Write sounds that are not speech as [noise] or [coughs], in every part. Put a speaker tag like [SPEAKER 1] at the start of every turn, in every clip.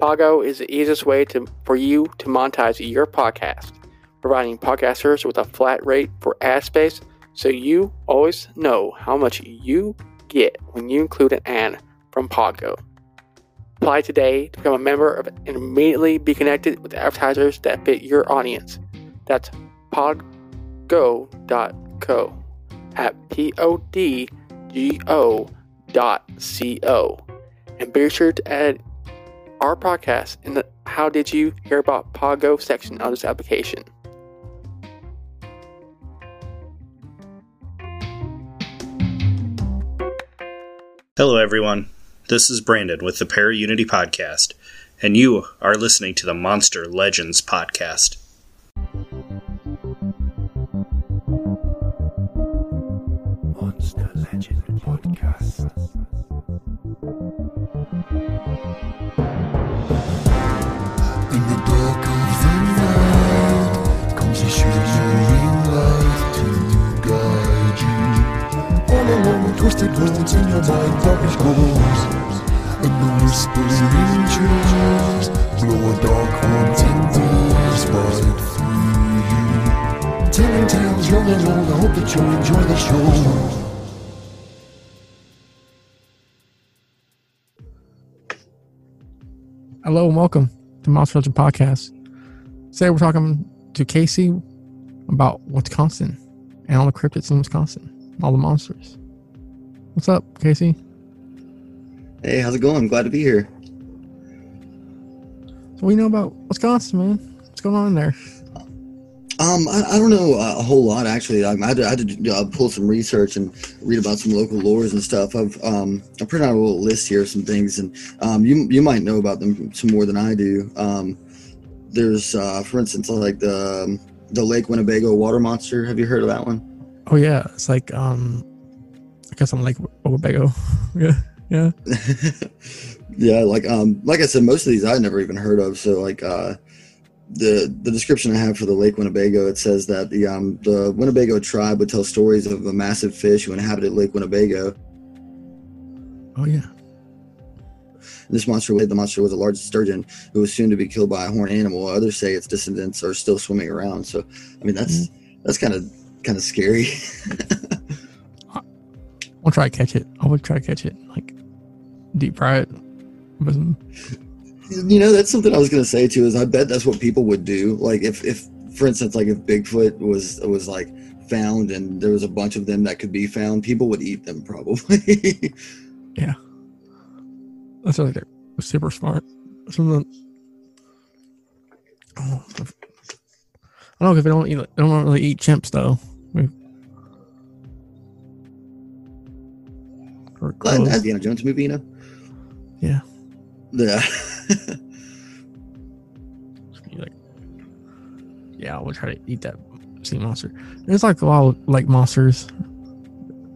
[SPEAKER 1] PodGo is the easiest way to, for you to monetize your podcast, providing podcasters with a flat rate for ad space so you always know how much you get when you include an ad from PodGo. Apply today to become a member of and immediately be connected with advertisers that fit your audience. That's podgo.co at P O D G O dot C O. And be sure to add our podcast in the How Did You Hear About PodGo section of this application.
[SPEAKER 2] Hello, everyone. This is Brandon with the Para Unity Podcast, and you are listening to the Monster Legends Podcast.
[SPEAKER 3] Twisted roads in your mind, darkness grows. And the whispering trees blow a dark haunting breeze through you. Telling tales young and old, I hope that you enjoy the show.
[SPEAKER 4] Hello and welcome to Monster Legend Podcast. Today we're talking to Casey about Wisconsin and all the cryptids in Wisconsin, all the monsters. What's up, Casey?
[SPEAKER 5] Hey, how's it going? Glad to be here.
[SPEAKER 4] So what do you know about Wisconsin, man? What's going on in there?
[SPEAKER 5] Um, I, I don't know a whole lot actually. I, I had to, I had to uh, pull some research and read about some local lores and stuff. I've um, I printed out a little list here of some things, and um, you you might know about them some more than I do. Um, there's uh, for instance like the um, the Lake Winnebago water monster. Have you heard of that one?
[SPEAKER 4] Oh yeah, it's like um, I guess I'm like Winnebago. [laughs] yeah, yeah. [laughs]
[SPEAKER 5] yeah, like um, like I said, most of these I'd never even heard of. So like uh, the the description I have for the Lake Winnebago, it says that the um the Winnebago tribe would tell stories of a massive fish who inhabited Lake Winnebago.
[SPEAKER 4] Oh yeah.
[SPEAKER 5] This monster, the monster was a large sturgeon who was soon to be killed by a horned animal. Others say its descendants are still swimming around. So, I mean, that's that's kind of kind of scary. [laughs]
[SPEAKER 4] I'll try to catch it. I would try to catch it, like deep fry it. Um,
[SPEAKER 5] you know, that's something I was gonna say too. Is I bet that's what people would do. Like if if for instance, like if Bigfoot was was like found and there was a bunch of them that could be found, people would eat them [laughs] probably.
[SPEAKER 4] Yeah. That's like they're super smart. Something. Oh, I don't know if they don't eat. They don't really eat chimps though. Or
[SPEAKER 5] that
[SPEAKER 4] crows.
[SPEAKER 5] Indiana Jones movie, you know?
[SPEAKER 4] Yeah. [laughs]
[SPEAKER 5] Yeah.
[SPEAKER 4] Like, yeah, I would try to eat that sea monster. There's like a lot of like monsters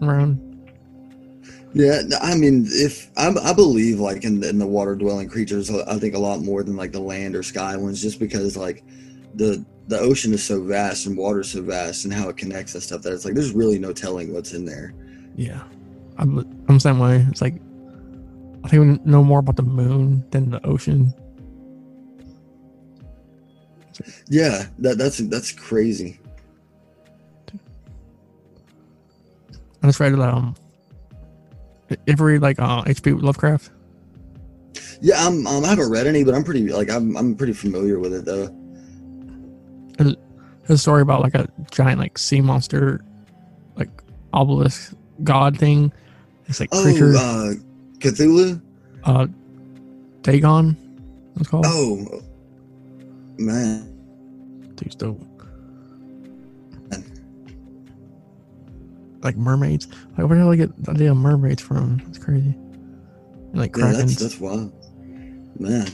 [SPEAKER 4] around.
[SPEAKER 5] Yeah, I mean, if I, I believe like in, in the water dwelling creatures, uh, I think a lot more than like the land or sky ones, just because like the the ocean is so vast and water is so vast and how it connects and stuff that it's like there's really no telling what's in there.
[SPEAKER 4] Yeah, I'm, I'm the same way. It's like I think we know more about the moon than the ocean.
[SPEAKER 5] Yeah, that that's that's crazy.
[SPEAKER 4] I just read um every like uh H.P. Lovecraft.
[SPEAKER 5] Yeah, I'm, um, I haven't read any, but I'm pretty like I'm I'm pretty familiar with it though.
[SPEAKER 4] There's a story about like a giant like sea monster, like obelisk god thing. It's like
[SPEAKER 5] Oh,
[SPEAKER 4] creature.
[SPEAKER 5] uh, Cthulhu.
[SPEAKER 4] uh Dagon. It's called.
[SPEAKER 5] Oh, man.
[SPEAKER 4] Dude's dope. Like mermaids. Like where did I get the idea of mermaids from? It's crazy. And like
[SPEAKER 5] Yeah, that's that's wild, man.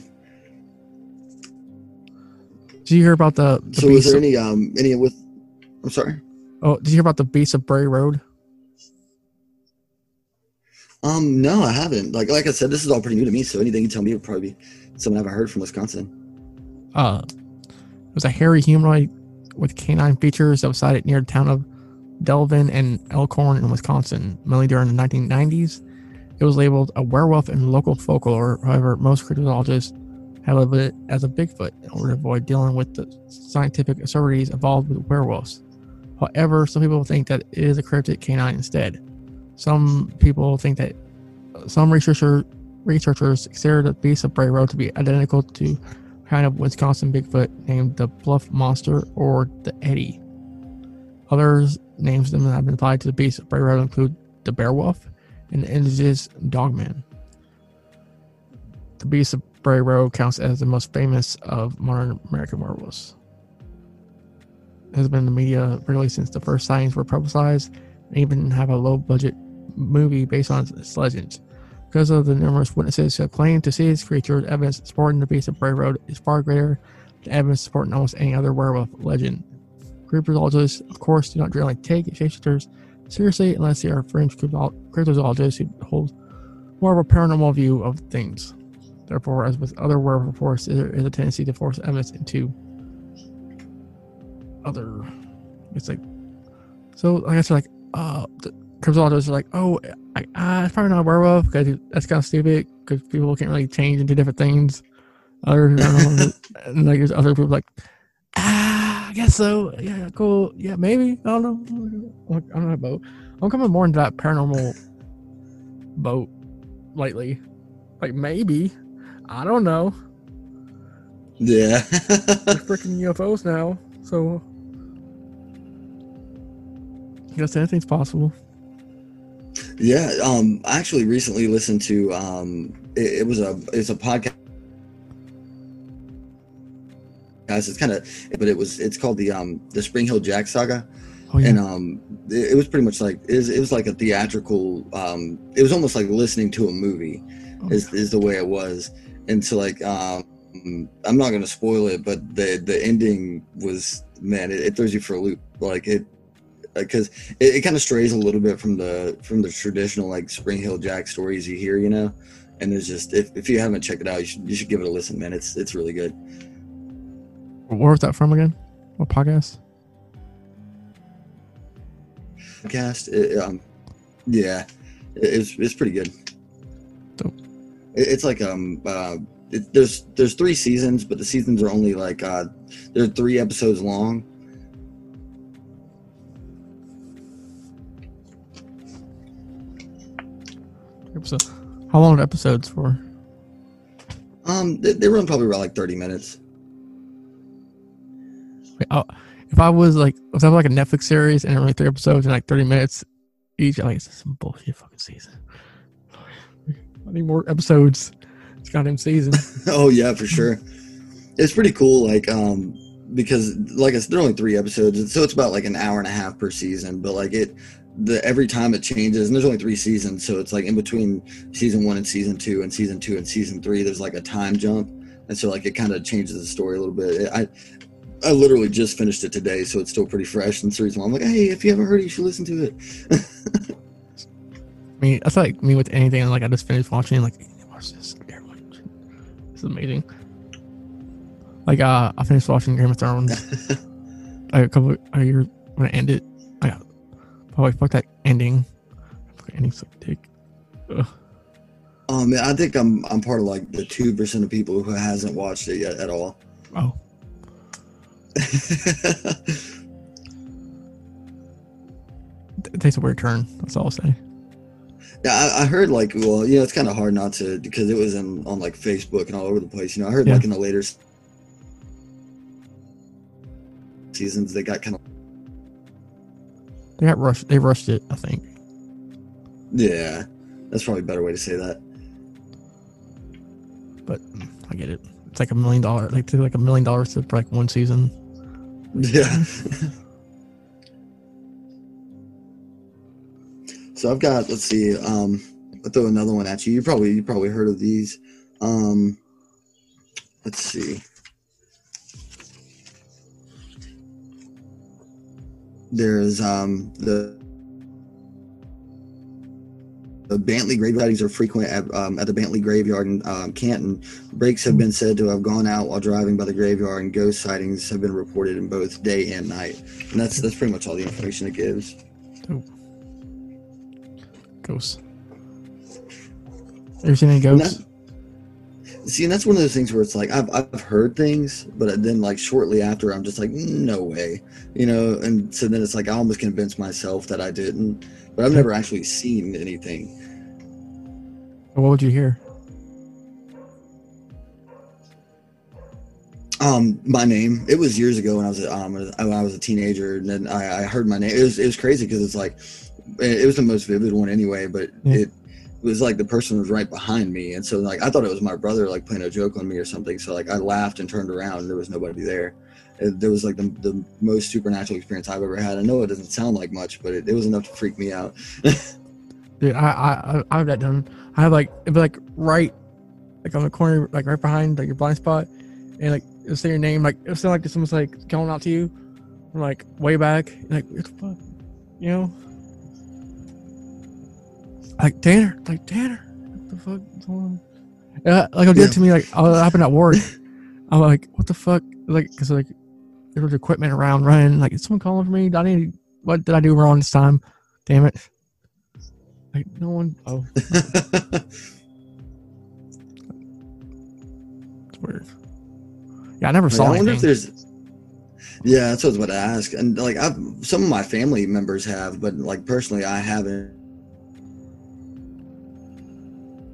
[SPEAKER 4] Did you hear about the, the
[SPEAKER 5] So, was there any um any with? I'm sorry.
[SPEAKER 4] oh, did you hear about the beast of Bray Road?
[SPEAKER 5] Um, no, I haven't. Like, like I said, this is all pretty new to me. So anything you tell me would probably be something I haven't heard from Wisconsin.
[SPEAKER 4] Uh, it was a hairy humanoid with canine features that was sighted near the town of Delavan and Elkhorn in Wisconsin, mainly during the 1990s. It was labeled a werewolf in local folklore. However, most cryptozoologists have labeled it as a Bigfoot in order to avoid dealing with the scientific absurdities involved with werewolves. However, some people think that it is a cryptid canine instead. Some people think that uh, some researcher, researchers consider the beast of Bray Road to be identical to kind of Wisconsin Bigfoot named the Bluff Monster or the Eddie. Others names them that have been applied to the beast of Bray Road include the Bearwolf and the indigenous Dogman. The beast of Bray Road counts as the most famous of modern American werewolves. It has been in the media really since the first sightings were publicized, and even have a low budget movie based on its legends. Because of the numerous witnesses who claimed to see this creature, evidence supporting the beast of Bray Road is far greater than evidence supporting almost any other werewolf legend. Cryptozoologists, of course, do not generally take shapeshifters seriously unless they are crypto- cryptozoologists who hold more of a paranormal view of things. Therefore, as with other werewolf reports, there is a tendency to force evidence into other. It's like so. Like I said, like uh, cryptozoologists are like, oh, I, uh, it's probably not a werewolf because that's kind of stupid because people can't really change into different things. Other, know, [laughs] and like there's other people like, ah, I guess so. Yeah, cool. Yeah, maybe. I don't know. I don't know boat. I'm coming more into that paranormal boat lately. Like maybe. I don't know.
[SPEAKER 5] Yeah.
[SPEAKER 4] There's freaking UFOs now, so I guess anything's possible.
[SPEAKER 5] Yeah, um, I actually recently listened to um, it, it was a it's a podcast. Guys, it's kind of, but it was it's called the um the Spring Heeled Jack Saga,
[SPEAKER 4] Oh yeah.
[SPEAKER 5] and um it, it was pretty much like it was, it was like a theatrical um it was almost like listening to a movie
[SPEAKER 4] Oh,
[SPEAKER 5] is is the way it was, and so like um I'm not gonna spoil it, but the the ending was man it, it throws you for a loop like it because it, it kind of strays a little bit from the from the traditional like Spring Heeled Jack stories you hear, you know. And there's just if, if you haven't checked it out, you should you should give it a listen, man. It's it's really good.
[SPEAKER 4] Where was that from again? What podcast?
[SPEAKER 5] Cast, it, um, yeah, it, it's it's pretty good.
[SPEAKER 4] Dope.
[SPEAKER 5] It, it's like um uh, it, there's there's three seasons, but the seasons are only like uh they're three episodes long.
[SPEAKER 4] Episode. How long are episodes for?
[SPEAKER 5] Um, they, they run probably around like thirty minutes.
[SPEAKER 4] Wait, oh, if I was like, if I was like a Netflix series and only three episodes in like 30 minutes each, I'm like, this is some bullshit fucking season. I need more episodes. It's goddamn season. [laughs]
[SPEAKER 5] oh yeah, for sure. It's pretty cool, like um, because like I said, there are only three episodes, so it's about like an hour and a half per season. But like it, the every time it changes, and there's only three seasons, so it's like in between season one and season two, and season two and season three, there's like a time jump, and so like it kind of changes the story a little bit. I. I literally just finished it today, so it's still pretty fresh. And the reason why I'm like, hey, if you haven't heard it, you should listen to it. [laughs]
[SPEAKER 4] I mean, that's like me with anything. Like, I just finished watching, like, watch this. It's amazing. Like, uh, I finished watching Game of Thrones [laughs] like a couple of years when it ended. I got, probably fuck that ending. Fucking ending so dick. Ugh.
[SPEAKER 5] um, I think I'm I'm part of like the two percent of people who hasn't watched it yet at all.
[SPEAKER 4] Oh, [laughs] it takes a weird turn. That's all I'll say.
[SPEAKER 5] Yeah, I, I heard like, well, you know, it's kind of hard not to because it was in on like Facebook and all over the place. You know, I heard
[SPEAKER 4] Yeah.
[SPEAKER 5] like in the later seasons they got kind of
[SPEAKER 4] They got rushed. They rushed it. I think.
[SPEAKER 5] yeah. That's probably a better way to say that.
[SPEAKER 4] but I get it. It's like a million dollar, like to like a million dollars for like one season.
[SPEAKER 5] Yeah. [laughs] so I've got let's see, um I'll throw another one at you. You probably you probably heard of these. Um let's see. There's um the the Bantley graveyards are frequent at, um, at the Bantley graveyard in um, Canton. Brakes have been said to have gone out while driving by the graveyard, and ghost sightings have been reported in both day and night. And that's that's pretty much all the information it gives.
[SPEAKER 4] Ghosts. Ever seen any ghosts?
[SPEAKER 5] See, and that's one of those things where it's like I've I've heard things, but then like shortly after, I'm just like, no way, you know. And so then it's like I almost convinced myself that I didn't, but I've never actually seen anything.
[SPEAKER 4] What would you hear?
[SPEAKER 5] Um, my name. It was years ago when I was a, um when I was a teenager, and then I, I heard my name. It was it was crazy because it's like it was the most vivid one anyway, but
[SPEAKER 4] Yeah.
[SPEAKER 5] it was like the person was right behind me, and so like I thought it was my brother like playing a joke on me or something. So like I laughed and turned around, and there was nobody there. It, there was like the, the most supernatural experience I've ever had. I know it doesn't sound like much, but it, it was enough to freak me out. [laughs]
[SPEAKER 4] Dude, I I I- I have that done. I have like it'd be like right, like on the corner, like right behind like your blind spot, and like it'll say your name, like it'll sound like someone's like calling out to you, from like way back, like what the fuck, you know? Like Tanner, like Tanner, what the fuck? is going on? Yeah, like it'll do
[SPEAKER 5] Yeah.
[SPEAKER 4] it to me. Like oh, it happened at work. I'm like, what the fuck? Like, cause like there was equipment around running. Like, is someone calling for me? I need? What did I do wrong this time? Damn it! Like no one. Oh, [laughs] it's weird. Yeah, I never saw
[SPEAKER 5] I wonder
[SPEAKER 4] anything.
[SPEAKER 5] if there's. Yeah, that's what I was about to ask. And like, I've some of my family members have, but like personally, I haven't.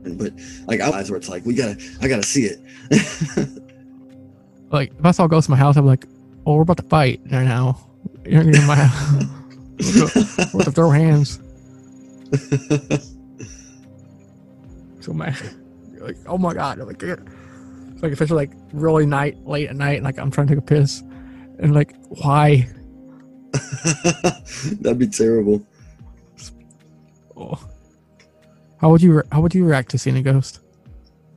[SPEAKER 5] But like, I where it's like we gotta, I gotta see it.
[SPEAKER 4] like if I saw ghosts in my house, I'd be like, "Oh, we're about to fight right now. You're in my house. we're about to throw hands." So mad. You're like, oh my god! I'm like, "Ugh." it's like especially like really night, late at night, like I'm trying to take a piss, and like, why? [laughs]
[SPEAKER 5] That'd be terrible.
[SPEAKER 4] Oh. How would you re- How would you react to seeing a ghost?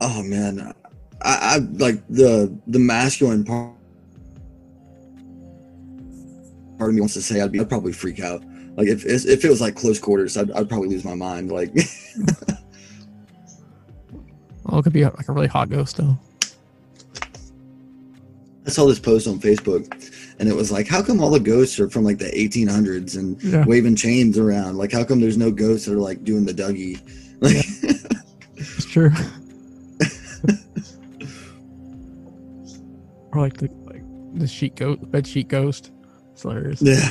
[SPEAKER 5] Oh man, I, I like the the masculine part. Part of me wants to say I'd be, I'd probably freak out. Like if if it was like close quarters, I'd, I'd probably lose my mind. Like [laughs]
[SPEAKER 4] Oh, it could be like a really hot ghost though.
[SPEAKER 5] I saw this post on Facebook, and it was like, how come all the ghosts are from like the 1800s and
[SPEAKER 4] Yeah.
[SPEAKER 5] waving chains around? Like, how come there's no ghosts that are like doing the Dougie? Like, [laughs]
[SPEAKER 4] It's true. [laughs] or like the like the sheet ghost, bed sheet ghost. It's hilarious.
[SPEAKER 5] yeah.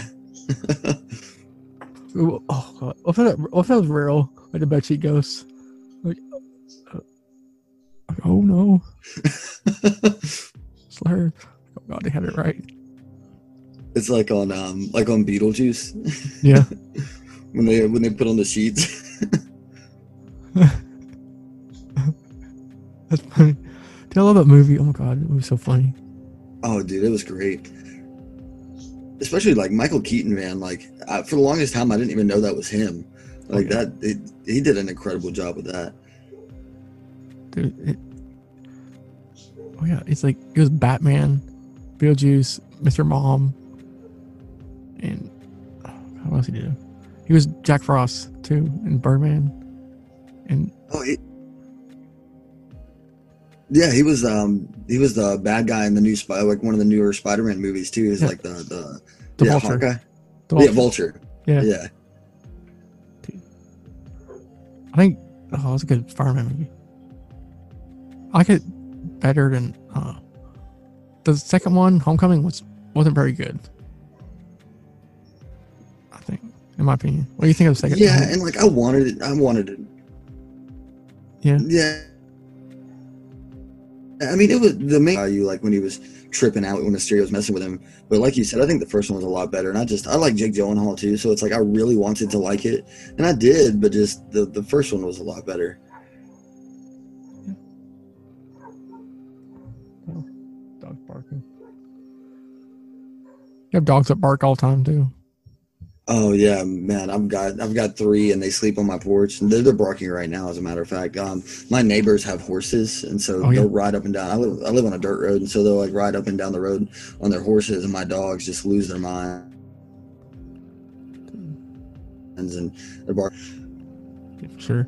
[SPEAKER 5] [laughs]
[SPEAKER 4] Ooh, oh god, what if that, what if that was real? Like the bed sheet ghost. Like, uh, like, oh no, hilarious. Oh god, they had it right.
[SPEAKER 5] it's like on um like on Beetlejuice
[SPEAKER 4] Yeah.
[SPEAKER 5] when they when they put on the sheets. [laughs]
[SPEAKER 4] That's funny. Dude, I love that movie. Oh my god, it was so funny.
[SPEAKER 5] Oh, dude, it was great. Especially like Michael Keaton, man. Like I, for the longest time, I didn't even know that was him. Like
[SPEAKER 4] yeah.
[SPEAKER 5] that, it, he did an incredible job with that.
[SPEAKER 4] Dude, it, oh yeah, it's like it was Batman, Beetlejuice, Mr. Mom, and oh, what else he did? He was Jack Frost too in Birdman, and
[SPEAKER 5] Oh, he, yeah, he was um he was the bad guy in the new spy like one of the newer Spider-Man movies too. He's
[SPEAKER 4] Yeah.
[SPEAKER 5] like the the,
[SPEAKER 4] the
[SPEAKER 5] yeah,
[SPEAKER 4] Vulture.
[SPEAKER 5] Hawkeye.
[SPEAKER 4] The
[SPEAKER 5] Yeah,
[SPEAKER 4] Vulture.
[SPEAKER 5] Vulture.
[SPEAKER 4] Yeah.
[SPEAKER 5] yeah.
[SPEAKER 4] I think oh, it was a good Fireman movie. I like it better than uh, the second one. Homecoming was wasn't very good. I think, in my opinion. What do you think of the second?
[SPEAKER 5] Yeah, and like I wanted it. I wanted it.
[SPEAKER 4] Yeah.
[SPEAKER 5] Yeah. I mean, it was the main value, like when he was tripping out when the Mysterio was messing with him. But like you said, I think the first one was a lot better. And I just, I like Jake Gyllenhaal too. So it's like I really wanted to like it, and I did. But just the the first one was a lot better.
[SPEAKER 4] Dogs barking. You have dogs that bark all the time too.
[SPEAKER 5] Oh yeah, man, I've got I've got three, and they sleep on my porch, and they're, they're barking right now. As a matter of fact, um, my neighbors have horses, and so
[SPEAKER 4] Oh, yeah.
[SPEAKER 5] they'll ride up and down. I live I live on a dirt road, and so they'll like ride up and down the road on their horses, and my dogs just lose their mind. and the bar.
[SPEAKER 4] Sure.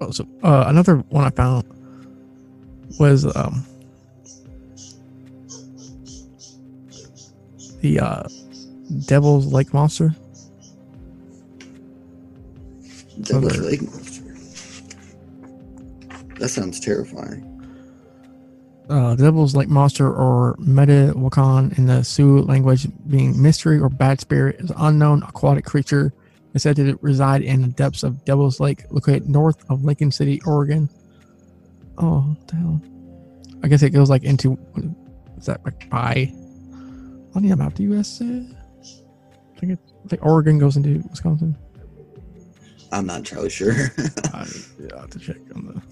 [SPEAKER 4] Oh, so uh, another one I found was um, the uh, Devil's Lake Monster.
[SPEAKER 5] Devil's. Lake monster. That sounds terrifying.
[SPEAKER 4] Uh, Devil's Lake Monster, or Meta Wakan in the Sioux language, being mystery or bad spirit, is an unknown aquatic creature. It's said to reside in the depths of Devil's Lake, located north of Lincoln City, Oregon. Oh, what the hell. I guess it goes like into, is that like by, I don't know about the U.S. I think, it, I think Oregon goes into Wisconsin.
[SPEAKER 5] I'm not entirely sure. [laughs]
[SPEAKER 4] I, yeah, I have to check on the.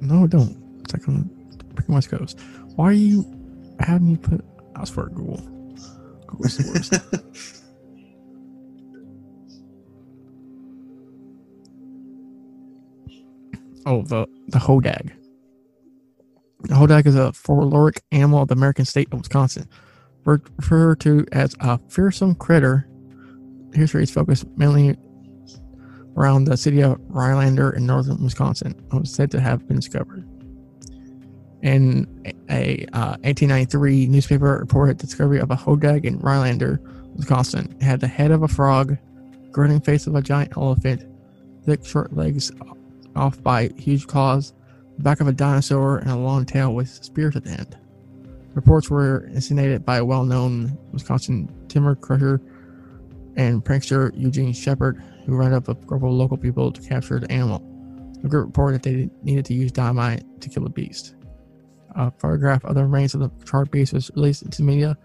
[SPEAKER 4] No, don't. It's like on the West Coast. Why are you having me put? I was for Google. Google [laughs] source. Oh, the the hodag. The hodag is a folkloric animal of the American state of Wisconsin, referred to as a fearsome critter. History is focused mainly around the city of Rhinelander in northern Wisconsin. It was said to have been discovered. In a uh, 1893 newspaper reported the discovery of a hodag in Rhinelander, Wisconsin. It had the head of a frog, grinning face of a giant elephant, thick short legs off by huge claws, the back of a dinosaur, and a long tail with spears at the end. Reports were instigated by a well-known Wisconsin timber cruiser and prankster Eugene Shepard, who rounded up a group of local people to capture the animal. The group reported that they needed to use dynamite to kill the beast. A photograph of the remains of the charred beast was released into media.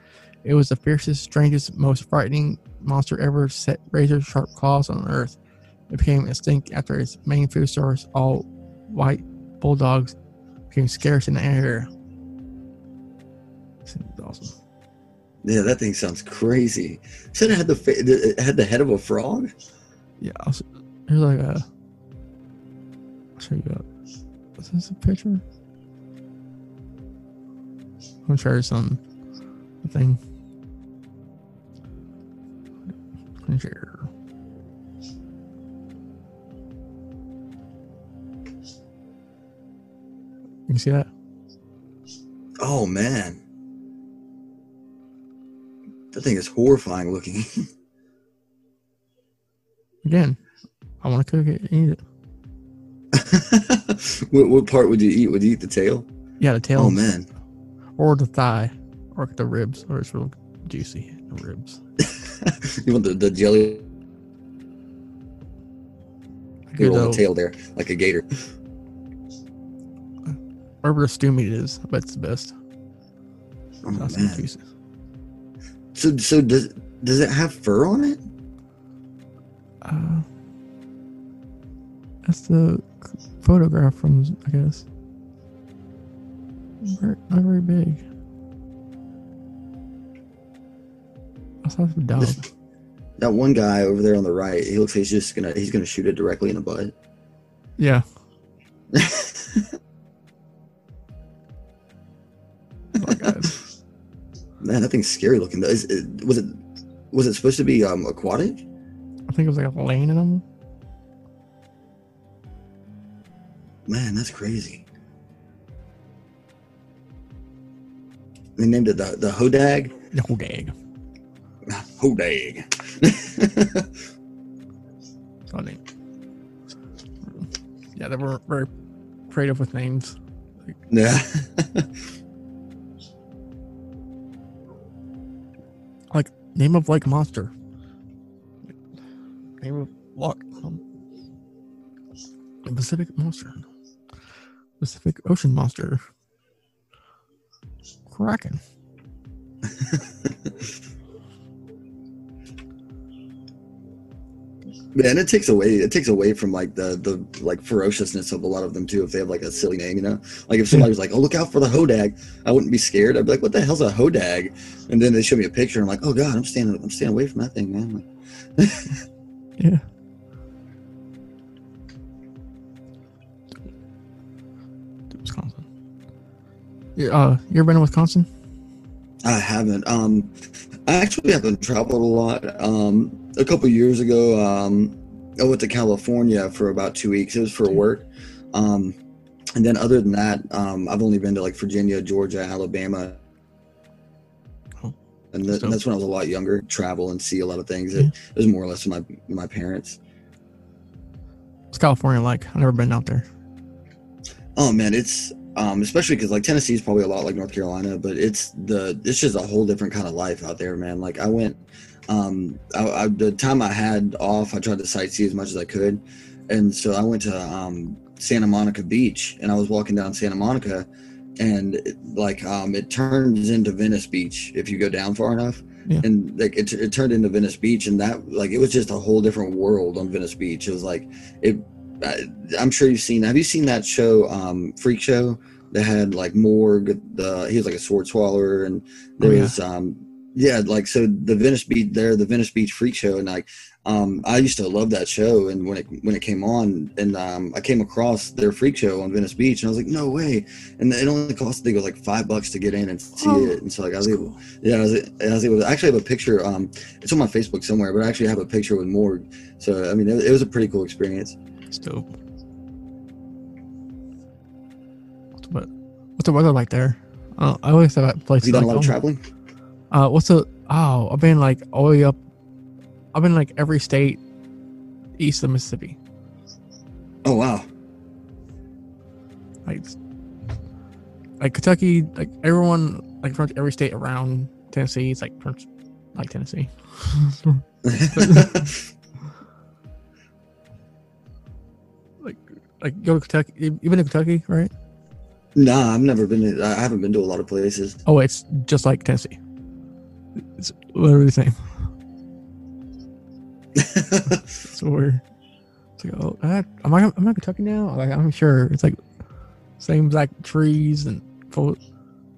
[SPEAKER 4] It was the fiercest, strangest, most frightening monster ever set razor sharp claws on earth. It became extinct after its main food source, all white bulldogs, became scarce in the area. Is awesome.
[SPEAKER 5] yeah, that thing sounds crazy. Said it had the fa- it had the head of a frog.
[SPEAKER 4] Yeah, I'll, s- here's like a. I'll show you. A, is this a picture? I'm you some thing. Share. You can see that?
[SPEAKER 5] Oh man, that thing is horrifying looking. [laughs]
[SPEAKER 4] Again, I want to cook it and eat it. [laughs]
[SPEAKER 5] what, what part would you eat? Would you eat the tail?
[SPEAKER 4] Yeah, the tail.
[SPEAKER 5] Oh man,
[SPEAKER 4] Or the thigh. Or the ribs. Or it's real juicy. The ribs. [laughs]
[SPEAKER 5] you want the, the jelly
[SPEAKER 4] Good though.
[SPEAKER 5] the tail there, like a gator.
[SPEAKER 4] Wherever the stew meat is, I bet it's the best.
[SPEAKER 5] Oh
[SPEAKER 4] some pieces.
[SPEAKER 5] So so does does it have fur on it?
[SPEAKER 4] Uh, that's the photograph from, I guess. Very, not very big. I saw the dog.
[SPEAKER 5] This- That one guy over there on the right, he looks like he's just gonna he's gonna shoot it directly in the butt.
[SPEAKER 4] Yeah. [laughs] Guys. [laughs]
[SPEAKER 5] Man, that thing's scary looking. Though. Is, it, was it was it supposed to be um aquatic?
[SPEAKER 4] I think it was like a lane in them.
[SPEAKER 5] Man, that's crazy. They named it the the Hodag.
[SPEAKER 4] The.
[SPEAKER 5] Hodag. [laughs]
[SPEAKER 4] I think. [laughs] Yeah, they were very creative with names.
[SPEAKER 5] yeah.
[SPEAKER 4] Name of like monster. Name of lock. Um, Pacific monster. Pacific Ocean monster. Kraken. [laughs]
[SPEAKER 5] Yeah, and it takes away it takes away from like the the like ferociousness of a lot of them too. If they have like a silly name, you know, like if somebody was like, "Oh, look out for the hodag," I wouldn't be scared. I'd be like, "What the hell's a hodag?" And then they show me a picture, and I'm like, "Oh God, I'm standing I'm staying away from that thing, man." [laughs]
[SPEAKER 4] yeah. Wisconsin. You, uh, you ever been to Wisconsin?
[SPEAKER 5] I haven't. Um, I actually haven't traveled a lot. Um, a couple years ago, um, I went to California for about two weeks. It was for work. Um, and then other than that, um, I've only been to like Virginia, Georgia, Alabama.
[SPEAKER 4] Oh,
[SPEAKER 5] And,
[SPEAKER 4] dope.
[SPEAKER 5] that's when I was a lot younger. Travel and see a lot of things.
[SPEAKER 4] Yeah.
[SPEAKER 5] It, it was more or less my my parents.
[SPEAKER 4] What's California like? I've never been out there.
[SPEAKER 5] Oh man, it's um, especially because like Tennessee is probably a lot like North Carolina, but it's the it's just a whole different kind of life out there, man. Like I went, um, I, I, the time I had off, I tried to sightsee as much as I could, and so I went to um, Santa Monica Beach, and I was walking down Santa Monica, and it, like um, it turns into Venice Beach if you go down far enough.
[SPEAKER 4] Yeah.
[SPEAKER 5] And like it, it turned into Venice Beach, and that like it was just a whole different world on Venice Beach. It was like it I, I'm sure you've seen. Have you seen that show, um, Freak Show, that had like Morgue? The he was like a sword swallower, and there
[SPEAKER 4] Oh, yeah.
[SPEAKER 5] was um, yeah, like so the Venice Beach there, the Venice Beach Freak Show, and like um, I used to love that show, and when it when it came on, and um, I came across their Freak Show on Venice Beach, and I was like, no way, and it only cost I think it was like five bucks to get in and see
[SPEAKER 4] Oh,
[SPEAKER 5] it, and so like I was able, yeah, I was, I was able to actually have a picture. Um, it's on my Facebook somewhere, but I actually have a picture with Morgue. So I mean, it, it was a pretty cool experience.
[SPEAKER 4] It's dope. What's the, the weather like there? Uh, I always have that place.
[SPEAKER 5] You done a lot of traveling?
[SPEAKER 4] Uh, what's the? Oh, I've been like all the way up. I've been like every state east of Mississippi.
[SPEAKER 5] Oh wow.
[SPEAKER 4] Like, like Kentucky, like everyone, like from every state around Tennessee. It's like like Tennessee. [laughs] like, like go to Kentucky. You you been to Kentucky, right?
[SPEAKER 5] nah, I've never been. To, I haven't been to a lot of places.
[SPEAKER 4] Oh, it's just like Tennessee. It's literally the same. [laughs] It's weird. It's like, oh, I, am I? Am I Kentucky now? Like, I'm sure it's like same exact trees and full,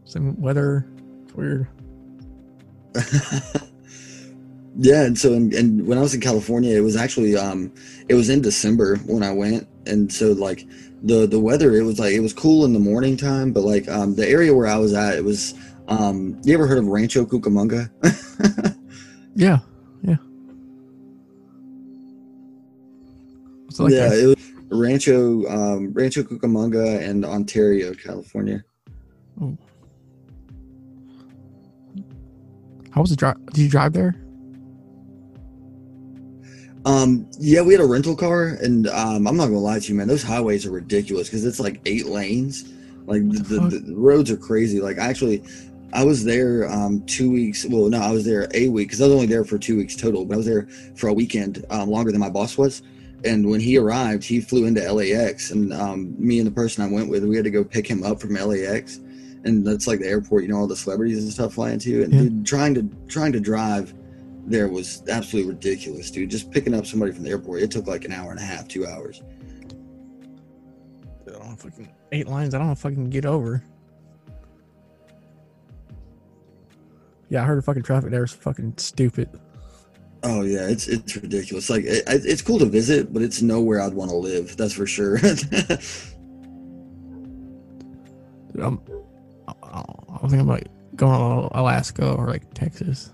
[SPEAKER 4] same weather. It's weird. [laughs]
[SPEAKER 5] yeah, and so and, and when I was in California, it was actually um, it was in December when I went, and so like the the weather, it was like it was cool in the morning time, but like um, the area where I was at, it was um, you ever heard of Rancho Cucamonga? [laughs]
[SPEAKER 4] Yeah, yeah. What's it like
[SPEAKER 5] yeah, it was Rancho um, Rancho Cucamonga and Ontario, California. Oh.
[SPEAKER 4] How was the drive? Did you drive there?
[SPEAKER 5] Um, yeah, we had a rental car, and um, I'm not gonna lie to you, man. Those highways are ridiculous because it's like eight lanes. Like the, the, the roads are crazy. Like actually, I was there um two weeks. Well, no, I was there a week because I was only there for two weeks total. But I was there for a weekend, um, longer than my boss was. And when he arrived, he flew into LAX, and um, me and the person I went with, we had to go pick him up from LAX, and that's like the airport, you know, all the celebrities and stuff fly into. And
[SPEAKER 4] Yeah.
[SPEAKER 5] dude, trying to trying to drive there was absolutely ridiculous, dude. Just picking up somebody from the airport, it took like an hour and a half, two hours.
[SPEAKER 4] I don't know if I can eight lines. I don't know if I can get over. Yeah, I heard the fucking traffic there is fucking stupid.
[SPEAKER 5] Oh yeah, it's it's ridiculous. Like it, it's cool to visit, but it's nowhere I'd want to live. That's for sure. [laughs]
[SPEAKER 4] Dude, I'm, I, I I think I'm like going to Alaska or like Texas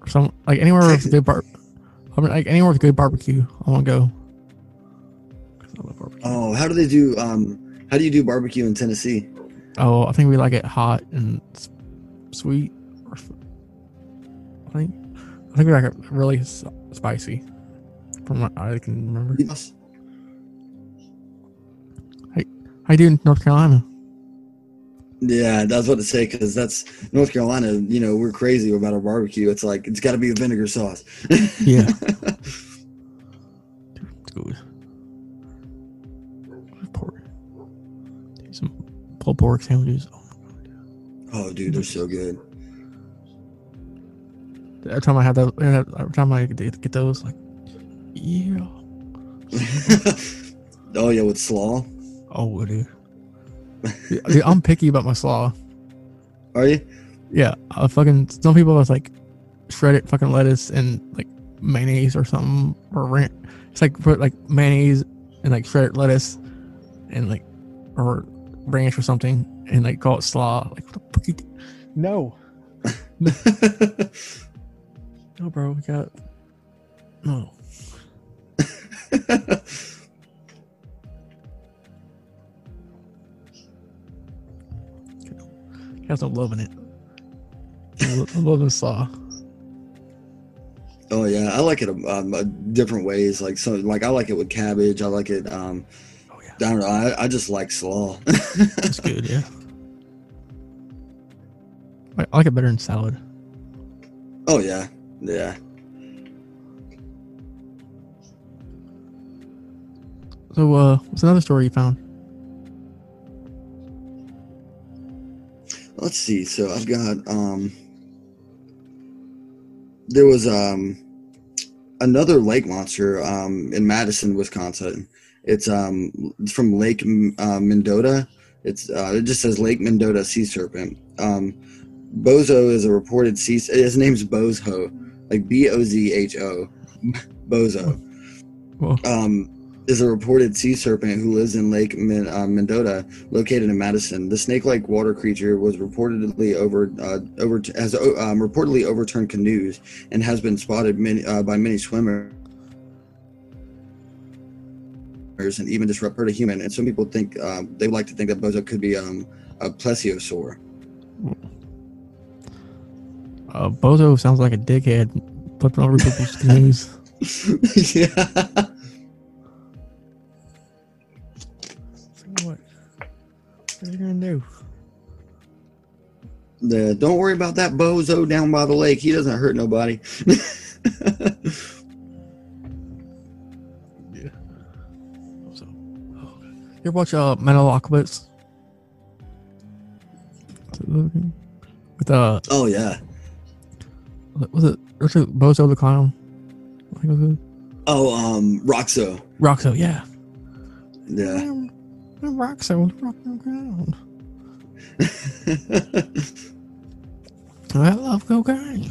[SPEAKER 4] or some like anywhere with good bar. I mean, like anywhere with good barbecue. I want to go. 'Cause I love barbecue.
[SPEAKER 5] oh, how do they do? Um, how do you do barbecue in Tennessee?
[SPEAKER 4] Oh, I think we like it hot and sweet. Or, I think I think we like really s- spicy. From what I can remember.
[SPEAKER 5] Yes.
[SPEAKER 4] How you do in North Carolina?
[SPEAKER 5] Yeah, that's what to say because that's North Carolina. You know, we're crazy about our barbecue. It's like it's got to be a vinegar sauce. [laughs]
[SPEAKER 4] Yeah. It's good. Pork. Some pulled pork sandwiches. Oh.
[SPEAKER 5] Oh, dude, they're so good.
[SPEAKER 4] Every time I have that, every time I get get those, like, yeah. [laughs]
[SPEAKER 5] oh yeah, with slaw.
[SPEAKER 4] Oh, dude. Dude, dude, I'm picky about my slaw.
[SPEAKER 5] Are you?
[SPEAKER 4] Yeah, I fucking some people it's like shredded fucking lettuce and like mayonnaise or something or ranch. It's like put like mayonnaise and like shredded lettuce and like or branch or something and like call it slaw. Like what the fuck you do? No. [laughs] No, bro, we got no. [laughs] Guys, I'm loving it. I lo- I love this slaw.
[SPEAKER 5] Oh yeah, I like it um, uh, different ways. Like so, like I like it with cabbage. I like it. Um,
[SPEAKER 4] yeah,
[SPEAKER 5] I don't know. I, I just like slaw.
[SPEAKER 4] it's [laughs] good. Yeah, I, I like it better than salad.
[SPEAKER 5] oh yeah, yeah.
[SPEAKER 4] So, uh, what's another story you found?
[SPEAKER 5] Let's see. So I've got um there was um another lake monster um in Madison, Wisconsin. It's um it's from Lake uh, Mendota. It's uh, it just says Lake Mendota sea serpent. Um Bozo is a reported sea his name's Bozo, like B O Z H O. [laughs] Bozo.
[SPEAKER 4] Well,
[SPEAKER 5] um, is a reported sea serpent who lives in Lake Men- uh, Mendota, located in Madison. The snake-like water creature was reportedly over uh, over has uh, um, reportedly overturned canoes and has been spotted many, uh, by many swimmers and even disrupt hurt a human. And some people think um, they like to think that Bozo could be um, a plesiosaur.
[SPEAKER 4] uh, Bozo sounds like a dickhead flipping over people's [laughs] canoes.
[SPEAKER 5] yeah.
[SPEAKER 4] What? What are you gonna do?
[SPEAKER 5] Yeah, don't worry about that bozo down by the lake. He doesn't hurt nobody. [laughs]
[SPEAKER 4] you watch uh, Metalocalypse? With uh,
[SPEAKER 5] oh yeah.
[SPEAKER 4] was it was it Bozo the clown? I think it was it.
[SPEAKER 5] Oh, um, Rockso.
[SPEAKER 4] Rockso, yeah.
[SPEAKER 5] Yeah.
[SPEAKER 4] I'm, I'm Rockso, the rock on ground. I love cocaine,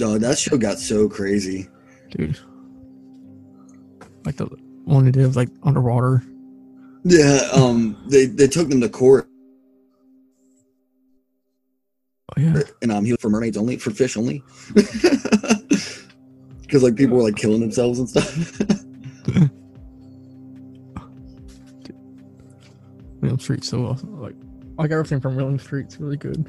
[SPEAKER 5] oh, that show got so crazy.
[SPEAKER 4] dude. Like the one to did like underwater.
[SPEAKER 5] Yeah. Um, they they took them to court,
[SPEAKER 4] Oh yeah,
[SPEAKER 5] and um, he was for mermaids only, for fish only. [laughs] Because like people were like killing themselves and stuff. [laughs]
[SPEAKER 4] Williams Street. So uh, like, like everything from Williams Street's really good.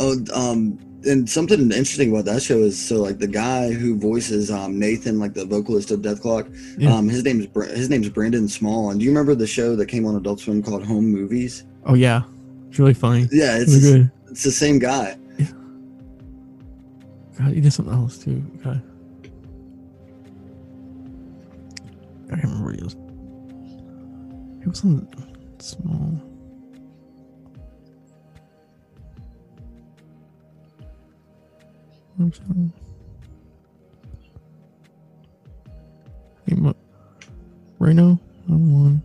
[SPEAKER 5] oh, um, and something interesting about that show is so like the guy who voices um Nathan, like the vocalist of Dethklok,
[SPEAKER 4] Yeah.
[SPEAKER 5] um, his name's Br- his name's Brendon Small. And do you remember the show that came on Adult Swim called Home Movies?
[SPEAKER 4] Oh yeah, it's really funny.
[SPEAKER 5] Yeah, it's
[SPEAKER 4] really good.
[SPEAKER 5] it's the same guy.
[SPEAKER 4] God, he did something else too. God. I can't remember what he was. He was on small. I'm sorry. He mu- I'm one.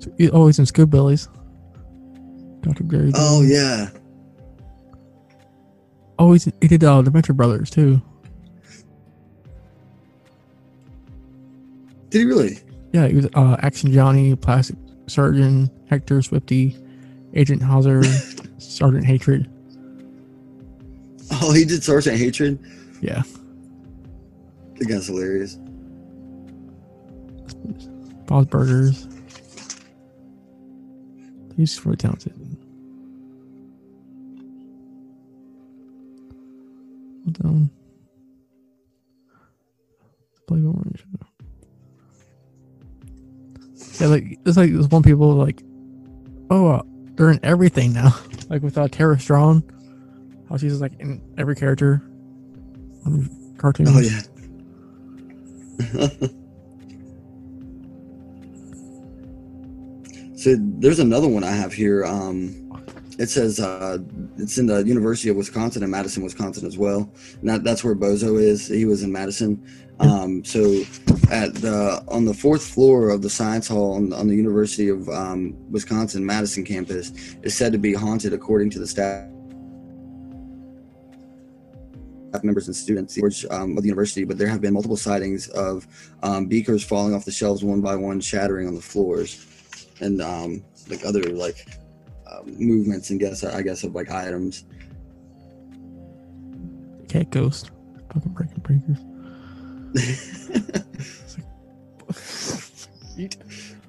[SPEAKER 4] So, he- oh, he's in Scoobellies. Dr. Gary.
[SPEAKER 5] Oh yeah.
[SPEAKER 4] Oh, he's, he did uh, the Venture Brothers too.
[SPEAKER 5] Did he really?
[SPEAKER 4] Yeah, he was uh, Action Johnny, Plastic Surgeon, Hector Swifty, Agent Hauser, [laughs] Sergeant Hatred.
[SPEAKER 5] Oh, [laughs] he did Sergeant Hatred.
[SPEAKER 4] Yeah,
[SPEAKER 5] The guy's hilarious.
[SPEAKER 4] Bob's Burgers. He's really talented. What down? Play Orange. Yeah, like it's like there's one people like, oh, uh, they're in everything now. [laughs] like with uh, Tara Strong, how she's like in every character on cartoons.
[SPEAKER 5] Oh yeah. [laughs] so there's another one I have here. Um, it says uh, it's in the University of Wisconsin in Madison, Wisconsin as well. That, that's where Bozo is. He was in Madison. Um, so at the on the fourth floor of the science hall on, on the University of um, Wisconsin Madison campus is said to be haunted, according to the staff. Members and students um, of the university, but there have been multiple sightings of um, beakers falling off the shelves one by one, shattering on the floors, and um, like other like uh, movements and guess I guess of like items.
[SPEAKER 4] Cat ghost. Fucking breaking breakers. [laughs]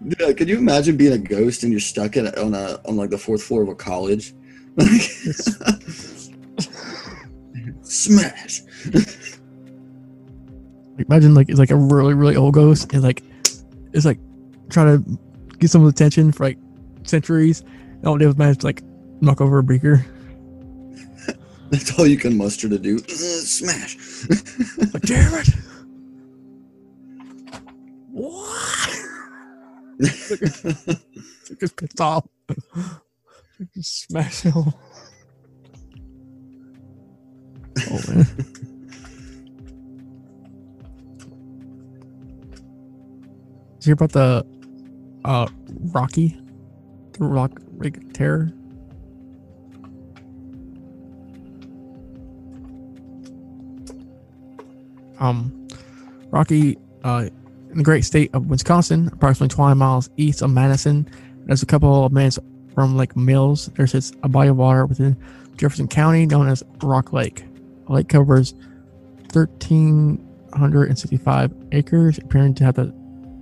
[SPEAKER 5] Yeah, could you imagine being a ghost and you're stuck in, on a on like the fourth floor of a college? [laughs] [laughs] Smash.
[SPEAKER 4] Imagine like it's like a really really old ghost and like it's like trying to get some attention for like centuries. And all they was managed to like knock over a breaker. [laughs]
[SPEAKER 5] That's all you can muster to do. Uh, smash. [laughs]
[SPEAKER 4] Like damn it! What? Just pissed off. Smash all. Oh. Did you hear about the uh Rocky? The Rock Terror? Um Rocky uh in the great state of Wisconsin, approximately 20 miles east of Madison. There's a couple of minutes from Lake Mills. There sits a body of water within Jefferson County known as Rock Lake. Lake covers 1,365 acres, appearing to have the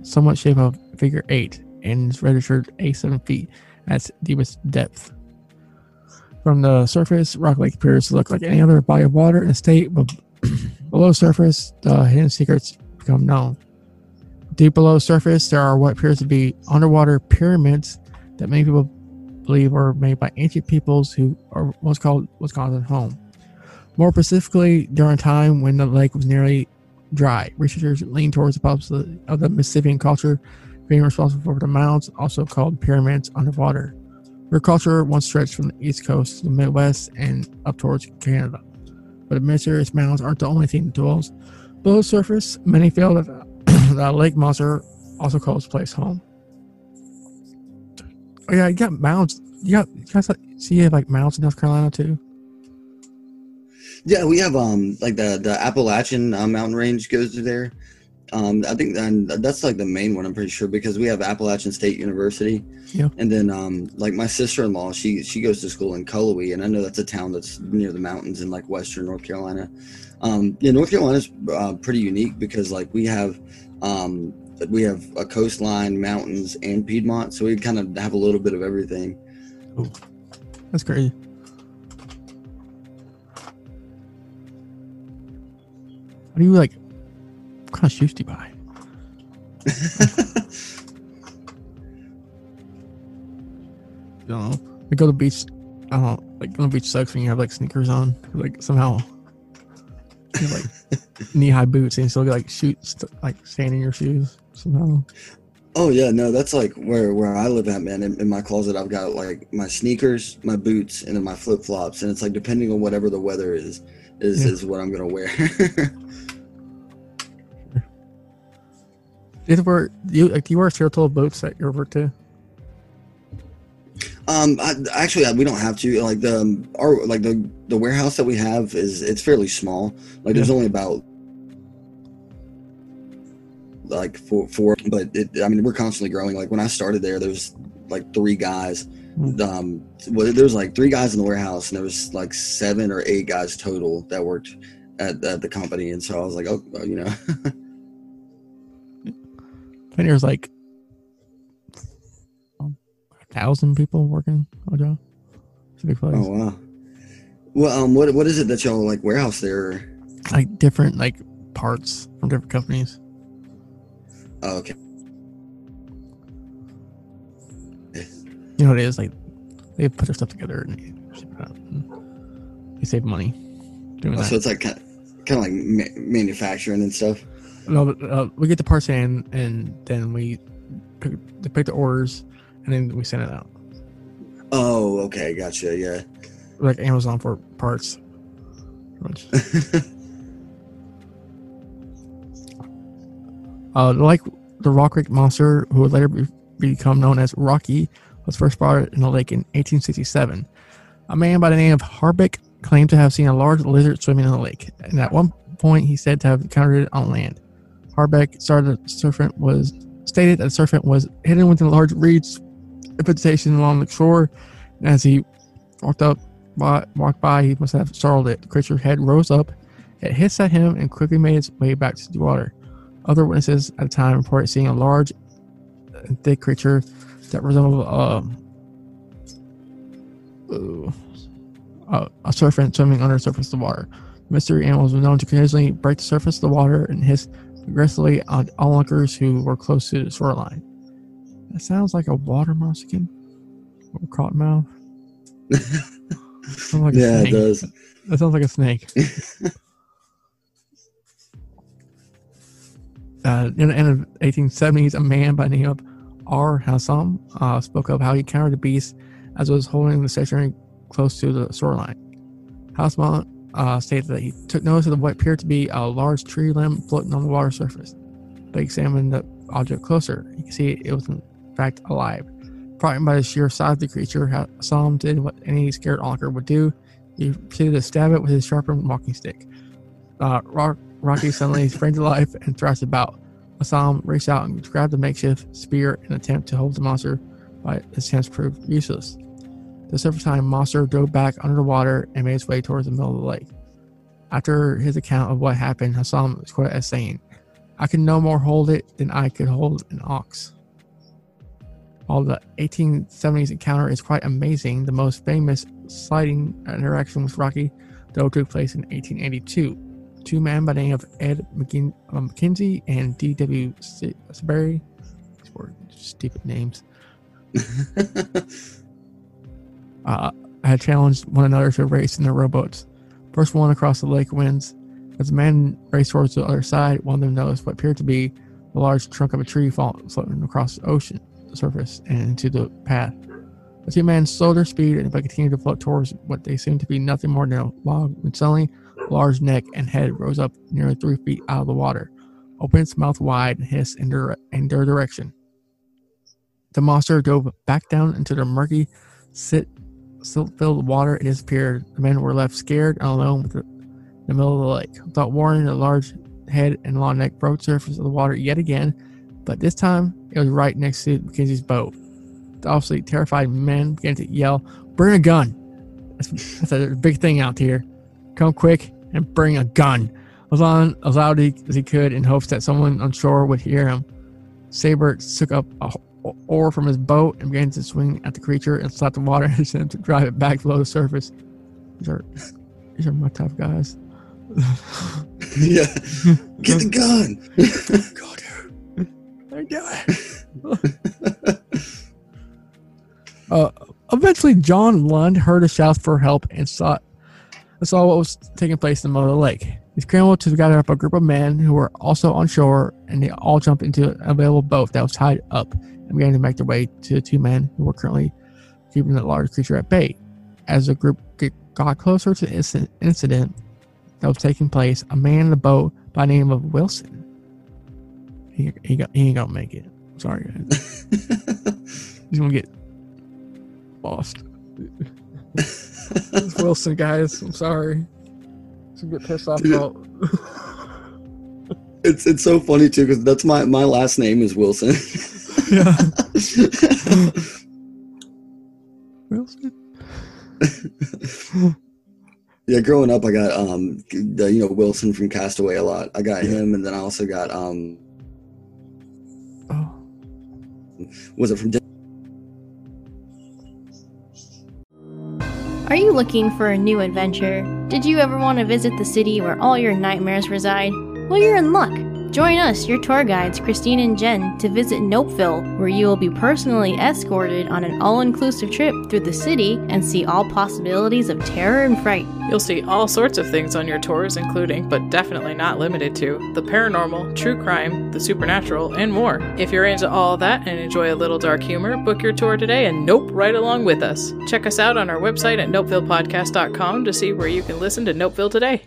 [SPEAKER 4] somewhat shape of figure eight and is registered 87 feet at its deepest depth. From the surface, Rock Lake appears to look like any other body of water in the state, but [clears throat] below surface, the hidden secrets become known. Deep below surface, there are what appears to be underwater pyramids that many people believe were made by ancient peoples who are what's called Wisconsin home. More specifically, during a time when the lake was nearly dry, researchers lean towards the possibility of the Mississippian culture being responsible for the mounds, also called pyramids underwater. Their culture once stretched from the east coast to the Midwest and up towards Canada. But the mysterious mounds aren't the only thing that dwells below surface. Many feel that [coughs] the lake monster also calls the place home. Oh yeah, you got mounds. You got you guys see you have like mounds in North Carolina too.
[SPEAKER 5] Yeah, we have um like the the Appalachian uh, mountain range goes through there. Um, I think and that's like the main one. I'm pretty sure because we have Appalachian State University.
[SPEAKER 4] Yeah.
[SPEAKER 5] And then um like my sister in law, she she goes to school in Cullowhee, and I know that's a town that's near the mountains in like western North Carolina. Um, yeah, North Carolina's uh, pretty unique because like we have um we have a coastline, mountains, and Piedmont, so we kind of have a little bit of everything.
[SPEAKER 4] Oh, That's crazy. What do you like? What kind of shoes do you buy? [laughs] Don't know. We go to the beach. I don't know. Like going to the beach sucks when you have like sneakers on. Like somehow, you have, like [laughs] knee high boots and you still get like shoot st- like sand in your shoes somehow.
[SPEAKER 5] Oh yeah, no, that's like where where I live at, man. In, in my closet, I've got like my sneakers, my boots, and then my flip flops, and it's like depending on whatever the weather is, is
[SPEAKER 4] Yeah.
[SPEAKER 5] is what I'm gonna wear. [laughs]
[SPEAKER 4] Do you do you like do you wear steel toe boots at your work too?
[SPEAKER 5] um, I, actually, I- we don't have to. Like the um, our like the the warehouse that we have is it's fairly small. Like there's only about like four four, but it, I mean we're constantly growing. Like when I started there, there was like three guys.
[SPEAKER 4] Mm.
[SPEAKER 5] Um, well, there was like three guys in the warehouse, and there was like seven or eight guys total that worked at, at the company. And so I was like, oh, well, you know, [laughs]
[SPEAKER 4] Think there's like um, a thousand people working on a job. It's a big place.
[SPEAKER 5] oh wow. Well, um, what what is it that y'all like warehouse there?
[SPEAKER 4] Like different like parts from different companies.
[SPEAKER 5] Oh, okay.
[SPEAKER 4] You know what it is? Like they put their stuff together and they ship it out. And they save money doing
[SPEAKER 5] Oh,
[SPEAKER 4] that.
[SPEAKER 5] so it's like kind of, kind of like ma- manufacturing and stuff.
[SPEAKER 4] No, but, uh, we get the parts in and then we pick, they pick the orders and then we send it out.
[SPEAKER 5] Oh, okay, gotcha. Yeah.
[SPEAKER 4] Like Amazon for parts. [laughs] Uh, like the Rock Creek monster, who would later be, become known as Rocky, was first spotted in the lake in 1867. A man by the name of Harbeck claimed to have seen a large lizard swimming in the lake, and at one point he said to have encountered it on land. Harbeck started serpent was stated that the serpent was hidden within a large reeds vegetation along the shore, and as he walked up by, walked by, he must have startled it. The creature's head rose up, it hissed at him, and quickly made its way back to the water. Other witnesses at the time reported seeing a large and thick creature that resembled um, uh, a, a serpent swimming under the surface of the water. Mystery animals were known to occasionally break the surface of the water and hiss aggressively on onlookers who were close to the shoreline. That sounds like a water mosquito or cottonmouth. Sounds like a [laughs]
[SPEAKER 5] yeah, it does.
[SPEAKER 4] That sounds like a snake. [laughs] uh, in, in the 1870s, a man by the name of R. Hassam uh, spoke of how he encountered the beast as it was holding the stationary close to the shoreline. Hassam uh, stated that he took notice of what appeared to be a large tree limb floating on the water surface. They examined the object closer. You can see it was in fact alive. Frightened by the sheer size of the creature, Hassam did what any scared onlooker would do. He proceeded to stab it with his sharpened walking stick. Uh, Rock, Rocky suddenly sprang to life and thrashed about. Hassam raced out and grabbed the makeshift spear in an attempt to hold the monster, but his attempts proved useless. The surface time monster dove back under the water and made its way towards the middle of the lake. After his account of what happened, Hassam was quoted as saying, I could no more hold it than I could hold an ox. While the 1870s encounter is quite amazing, the most famous sighting interaction with Rocky, though, took place in 1882. Two men by the name of Ed McKin- uh, McKinsey and D.W. Were stupid names, [laughs] uh, had challenged one another to a race in their rowboats. First one across the lake wins. As the men raced towards the other side, one of them noticed what appeared to be the large trunk of a tree fall- floating across the ocean surface and into the path. The two men slowed their speed but continued to float towards what they seemed to be nothing more than a log when suddenly a large neck and head rose up nearly three feet out of the water, opened its mouth wide and hissed in their, in their direction. The monster dove back down into the murky, sit, silt filled water and disappeared. The men were left scared and alone the, in the middle of the lake. Without warning, the large head and long neck broke the surface of the water yet again, but this time it was right next to Mackenzie's boat. The obviously terrified men began to yell, Bring a gun! That's, that's a big thing out here. Come quick and bring a gun. Was on as loud as he could in hopes that someone on shore would hear him. Saber took up a oar from his boat and began to swing at the creature and slap the water [laughs] and attempt to drive it back below the surface. These are [laughs] these are my tough guys. [laughs]
[SPEAKER 5] yeah. Get the gun.
[SPEAKER 4] Go dude. I do it. uh, eventually, John Lund heard a shout for help and saw saw what was taking place in the middle of the lake. He scrambled to gather up a group of men who were also on shore, and they all jumped into an available boat that was tied up and began to make their way to the two men who were currently keeping the large creature at bay. As the group got closer to the incident, that was taking place, a man in the boat by the name of Wilson. He, he, got, he ain't gonna make it. Sorry, guys. [laughs] He's gonna get lost. it's Wilson, guys. I'm sorry. He's gonna get pissed off about.
[SPEAKER 5] It's it's so funny too because that's my my last name is Wilson. [laughs]
[SPEAKER 4] yeah, [laughs] Wilson.
[SPEAKER 5] yeah, growing up, I got um the you know Wilson from Castaway a lot. I got him, and then I also got um
[SPEAKER 4] Oh,
[SPEAKER 5] was it from
[SPEAKER 6] Are you looking for a new adventure? Did you ever want to visit the city where all your nightmares reside? Well, you're in luck. Join us, your tour guides, Christine and Jen, to visit Nopeville, where you will be personally escorted on an all inclusive trip through the city and see all possibilities of terror and fright.
[SPEAKER 7] You'll see all sorts of things on your tours, including, but definitely not limited to, the paranormal, true crime, the supernatural, and more. If you're into all that and enjoy a little dark humor, book your tour today and nope right along with us. Check us out on our website at nopevillepodcast.com to see where you can listen to Nopeville today.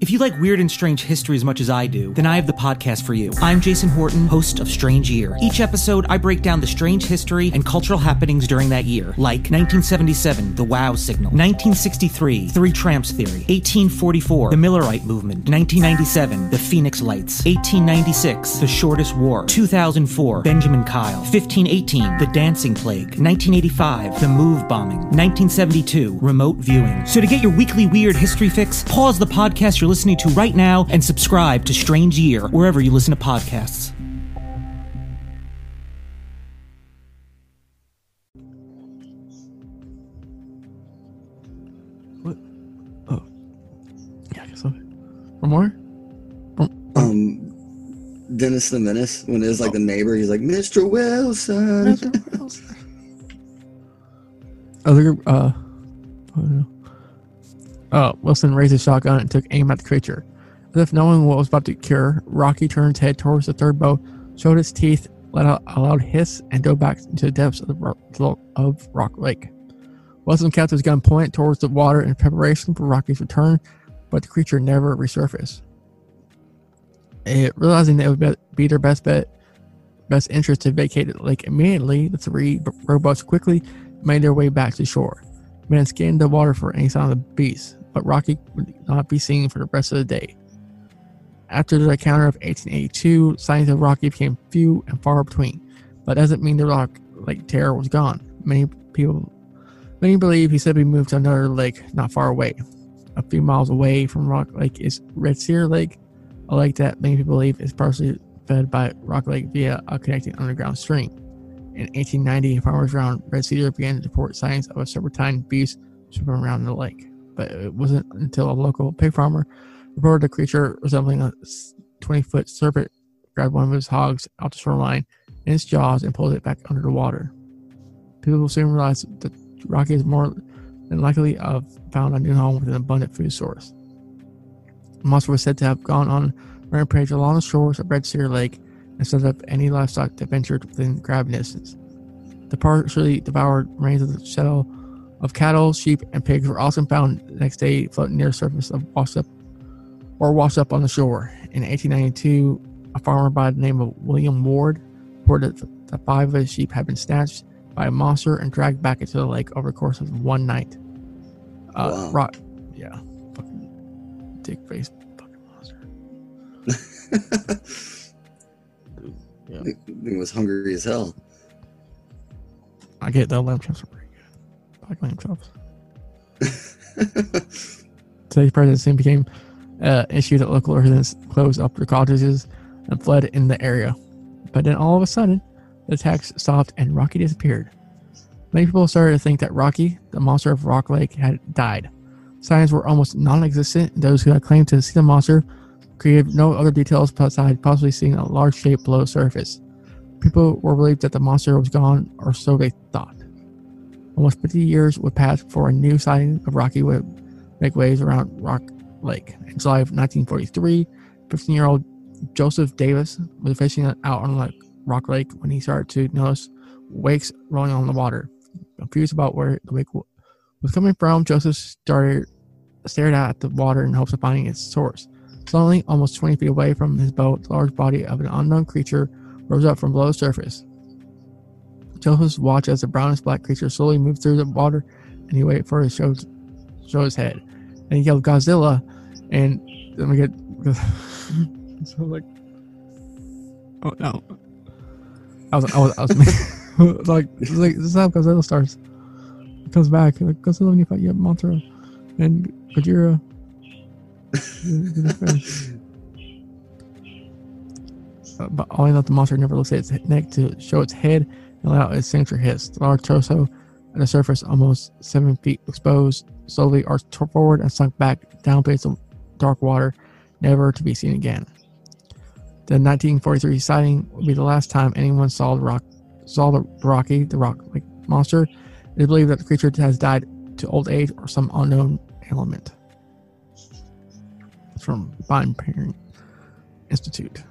[SPEAKER 8] If you like weird and strange history as much as I do, then I have the podcast for you. I'm Jason Horton, host of Strange Year. Each episode, I break down the strange history and cultural happenings during that year, like 1977, the Wow Signal, 1963, Three Tramps Theory, 1844, the Millerite Movement, 1997, the Phoenix Lights, 1896, the Shortest War, 2004, Benjamin Kyle, 1518, the Dancing Plague, 1985, the Move Bombing, 1972, Remote Viewing. So to get your weekly weird history fix, pause the podcast you're listening to right now and subscribe to Strange Year wherever you listen to podcasts. What? Oh.
[SPEAKER 4] Yeah, I guess so. One more?
[SPEAKER 5] Um, Dennis the Menace when it was like the neighbor. He's like, Mr. Wilson. [laughs]
[SPEAKER 4] Other, uh, I don't know. Uh, Wilson raised his shotgun and took aim at the creature. As if knowing what was about to occur, Rocky turned his head towards the third bow, showed his teeth, let out a loud hiss, and dove back into the depths of, the of Rock Lake. Wilson kept his gun pointed towards the water in preparation for Rocky's return, but the creature never resurfaced. It, realizing that it would be- their best bet, best interest to vacate the lake immediately, the three rowboats quickly made their way back to shore. Men scanned the water for any sign of the beast, but Rocky would not be seen for the rest of the day. After the encounter of 1882, signs of Rocky became few and far between, but doesn't mean the Rock Lake Terror was gone. Many people, many believe he simply moved to another lake not far away. A few miles away from Rock Lake is Red Cedar Lake, a lake that many people believe is partially fed by Rock Lake via a connecting underground stream. In 1890, farmers around Red Cedar began to report signs of a serpentine beast swimming around the lake. But it wasn't until a local pig farmer reported a creature resembling a 20 foot serpent grabbed one of his hogs out the shoreline in its jaws and pulled it back under the water. People soon realized that Rocky is more than likely have found a new home with an abundant food source. The monster was said to have gone on rampage along the shores of Red Cedar Lake and set up any livestock that ventured within grabbing distance. The partially devoured remains of the shell of cattle, sheep, and pigs were also found the next day floating near the surface of washed up or washed up on the shore. In 1892, a farmer by the name of William Ward reported that five of his sheep had been snatched by a monster and dragged back into the lake over the course of one night. Uh,
[SPEAKER 5] Wow.
[SPEAKER 4] Rock, yeah, fucking dick face fucking monster. [laughs] Yeah.
[SPEAKER 5] He was hungry as hell.
[SPEAKER 4] I get the lamb chops like lamb chops. Today's presidency became uh, issue that local residents closed up their cottages and fled in the area. But then all of a sudden, the attacks stopped and Rocky disappeared. Many people started to think that Rocky, the monster of Rock Lake, had died. Signs were almost non existent, those who had claimed to see the monster gave no other details besides possibly seeing a large shape below the surface. People were believed that the monster was gone, or so they thought. Almost 50 years would pass before a new sighting of Rocky would make waves around Rock Lake. In July of 1943, 15 year old Joseph Davis was fishing out on Rock Lake when he started to notice wakes rolling on the water. Confused about where the wake was coming from, Joseph started stared at the water in hopes of finding its source. Suddenly, almost 20 feet away from his boat, the large body of an unknown creature rose up from below the surface. Joseph watched as the brownish black creature slowly moved through the water, and he waited for it to show, show his head. And he yelled Godzilla, and then we get [laughs] so like, oh no, I was I was, I was [laughs] like like this is how Godzilla starts. It comes back like Godzilla when you fight you have Mothra and Gojira. [laughs] Uh, but only that the monster never looks at its neck to show its head out its signature hiss. The large torso and the surface, almost seven feet exposed, slowly arched forward and sunk back down beneath the dark water, never to be seen again. The 1943 sighting will be the last time anyone saw the rock, saw the Rocky, the rock like monster. It is believed that the creature has died to old age or some unknown ailment. From Vine Parent Institute.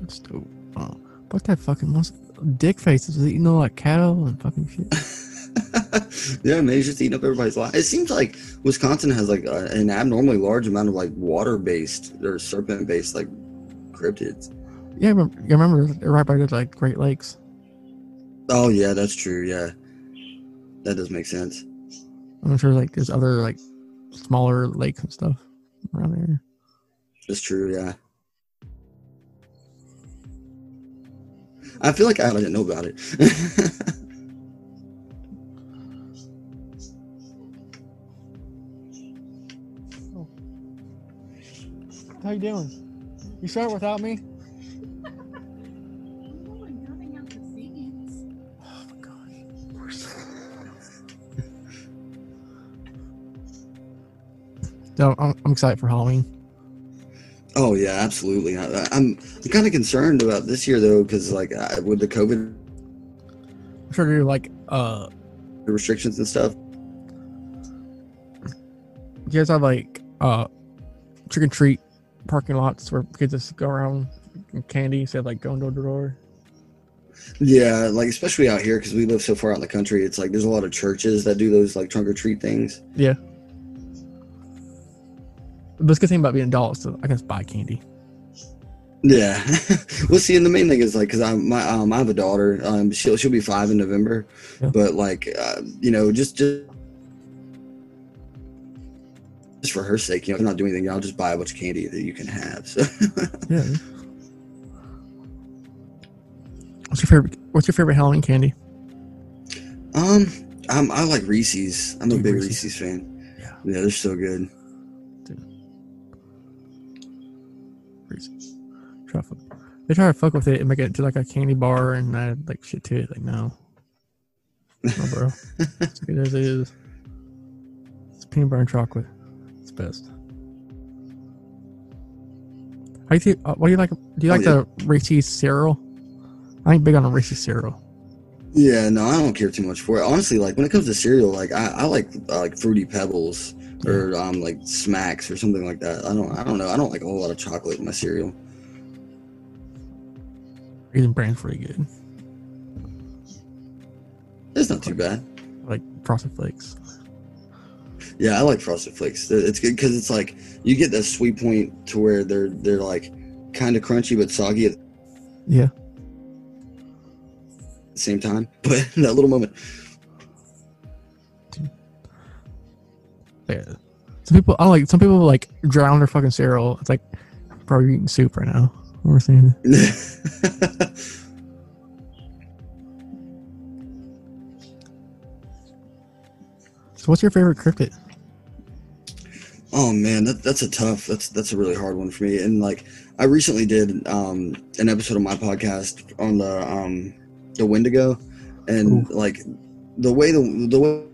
[SPEAKER 4] That's dope. Oh, fuck that fucking monster. Dick faces eating all that cattle and fucking shit. [laughs]
[SPEAKER 5] yeah, maybe he's just eating up everybody's life. It seems like Wisconsin has like a, an abnormally large amount of like water-based or serpent-based like cryptids.
[SPEAKER 4] Yeah, I remember, you remember right by the like Great Lakes.
[SPEAKER 5] Oh yeah, that's true. Yeah, that does make sense.
[SPEAKER 4] I'm sure like there's other like smaller lakes and stuff around there.
[SPEAKER 5] That's true. Yeah. I feel like I didn't know about it.
[SPEAKER 4] How you doing? You start without me? Oh my gosh. So I'm, I'm excited for Halloween.
[SPEAKER 5] Oh yeah, absolutely. I, I'm I'm kind of concerned about this year though, because like I, with the COVID
[SPEAKER 4] I'm sure you're like, uh,
[SPEAKER 5] restrictions and stuff.
[SPEAKER 4] you guys have like, uh, trick or treat parking lots where kids just go around and candy instead of like going door to door.
[SPEAKER 5] Yeah, like especially out here because we live so far out in the country. It's like there's a lot of churches that do those like trunk or treat things.
[SPEAKER 4] Yeah. But it's good thing about being adults, so I can just buy candy.
[SPEAKER 5] Yeah. [laughs] well, see, and the main thing is like, cause I'm my um, I have a daughter. Um, she'll she'll be five in November,
[SPEAKER 4] Yeah.
[SPEAKER 5] but like, uh, you know, just just just for her sake, you know, if I'm not doing anything, I'll just buy a bunch of candy that you can have. So, [laughs]
[SPEAKER 4] Yeah. What's your favorite? What's your favorite Halloween candy?
[SPEAKER 5] um, I'm, I like Reese's. I'm a big
[SPEAKER 4] Reese's.
[SPEAKER 5] Reese's fan.
[SPEAKER 4] Yeah.
[SPEAKER 5] Yeah, they're so good.
[SPEAKER 4] Try to. They try to fuck with it and make it into like a candy bar and add like shit to it. Like no, no, bro. it's good as it is. It's peanut butter and chocolate. It's best. How do you think, uh, what do you like? Do you
[SPEAKER 5] Oh,
[SPEAKER 4] like
[SPEAKER 5] yeah.
[SPEAKER 4] the Reese's cereal? I ain't big on the Reese's cereal.
[SPEAKER 5] Yeah, no, I don't care too much for it. Honestly, like when it comes to cereal, like I, I like uh, like fruity pebbles or um like smacks or something like that. I don't I don't know. I don't like a whole lot of chocolate in my cereal.
[SPEAKER 4] Raisin Bran's pretty good.
[SPEAKER 5] It's not too bad.
[SPEAKER 4] Like Frosted Flakes.
[SPEAKER 5] Yeah, I like frosted flakes. It's good because it's like you get that sweet point to where they're they're like kind of crunchy but soggy
[SPEAKER 4] Yeah.
[SPEAKER 5] same time. [laughs] But that little moment,
[SPEAKER 4] Yeah. Some people, I like some people like drown their fucking cereal. It's like, bro, you're eating soup right now. We're saying. [laughs] So, what's your favorite cryptid?
[SPEAKER 5] Oh man, that, that's a tough. That's that's a really hard one for me. And like, I recently did um, an episode of my podcast on the um, the Wendigo, and like the way the the way,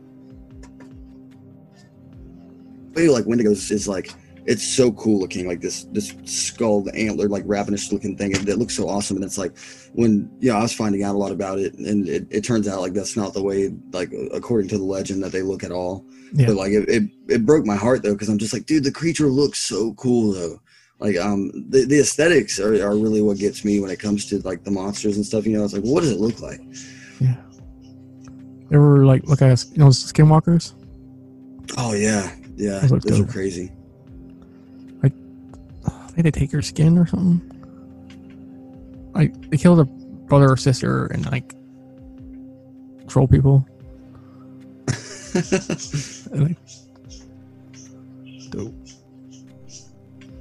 [SPEAKER 5] way like Wendigos is like it's so cool looking. Like this this skull, the antler, like ravenous looking thing. It, it looks so awesome. And it's like when you know I was finding out a lot about it, and it, it turns out like that's not the way like according to the legend that they look at all.
[SPEAKER 4] Yeah.
[SPEAKER 5] But like it, it, it broke my heart though because I'm just like, dude, the creature looks so cool though. Like um, the, the aesthetics are, are really what gets me when it comes to like the monsters and stuff. You know, it's like, what does it look like?
[SPEAKER 4] Yeah. Ever like look at you know skinwalkers?
[SPEAKER 5] Oh yeah, yeah,
[SPEAKER 4] Those
[SPEAKER 5] those are crazy.
[SPEAKER 4] They take your skin or something. Like they kill their brother or sister and like troll people. [laughs] And, like, dope.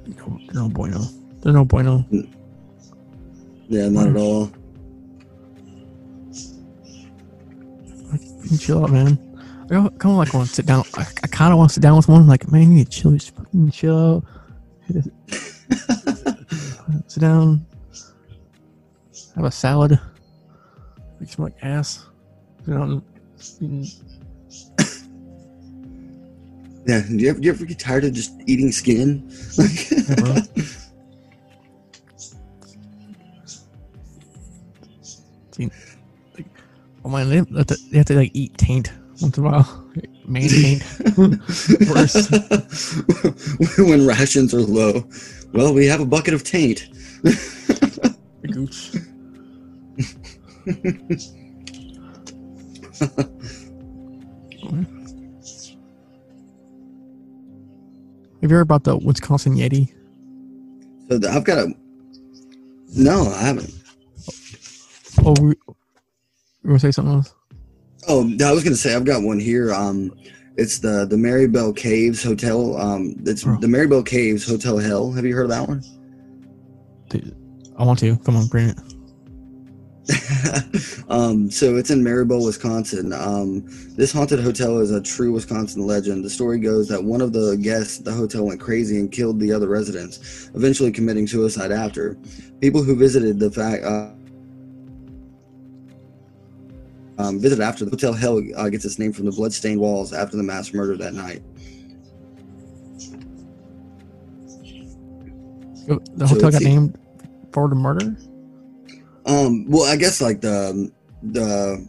[SPEAKER 4] No, no bueno. There's no bueno.
[SPEAKER 5] yeah, not at all.
[SPEAKER 4] Like, you can chill out, man. I kind of like want to sit down. I, I kind of want to sit down with one. Like, man, you need to chill. Just fucking chill out. [laughs] sit down. Have a salad. Make some like ass. You know,
[SPEAKER 5] Yeah, do you ever, do you ever get tired of just eating skin?
[SPEAKER 4] Yeah. [laughs] See, like, oh man, they have, to, they have to like eat taint once in a while. Man taint. Worse.
[SPEAKER 5] when rations are low, well, we have a bucket of taint. [laughs]
[SPEAKER 4] Gooch. [laughs] Have you heard about the Wisconsin Yeti?
[SPEAKER 5] So the, I've got a. No, I haven't.
[SPEAKER 4] Oh, we, you want to say something else?
[SPEAKER 5] Oh, I was gonna say I've got one here. Um, it's the the Marybell Caves Hotel. Um, it's
[SPEAKER 4] Oh.
[SPEAKER 5] the Marybell Caves Hotel Hell. Have you heard of that one?
[SPEAKER 4] Dude, I want to. Come on, bring it. [laughs]
[SPEAKER 5] um, so it's in Marybell, Wisconsin. Um, this haunted hotel is a true Wisconsin legend. The story goes that one of the guests at the hotel went crazy and killed the other residents, eventually committing suicide after. People who visited the fact uh, um, visited after the hotel hell uh, gets its name from the bloodstained walls after the mass murder that night.
[SPEAKER 4] The hotel
[SPEAKER 5] it's
[SPEAKER 4] got named for the murder.
[SPEAKER 5] Um, well, I guess like the the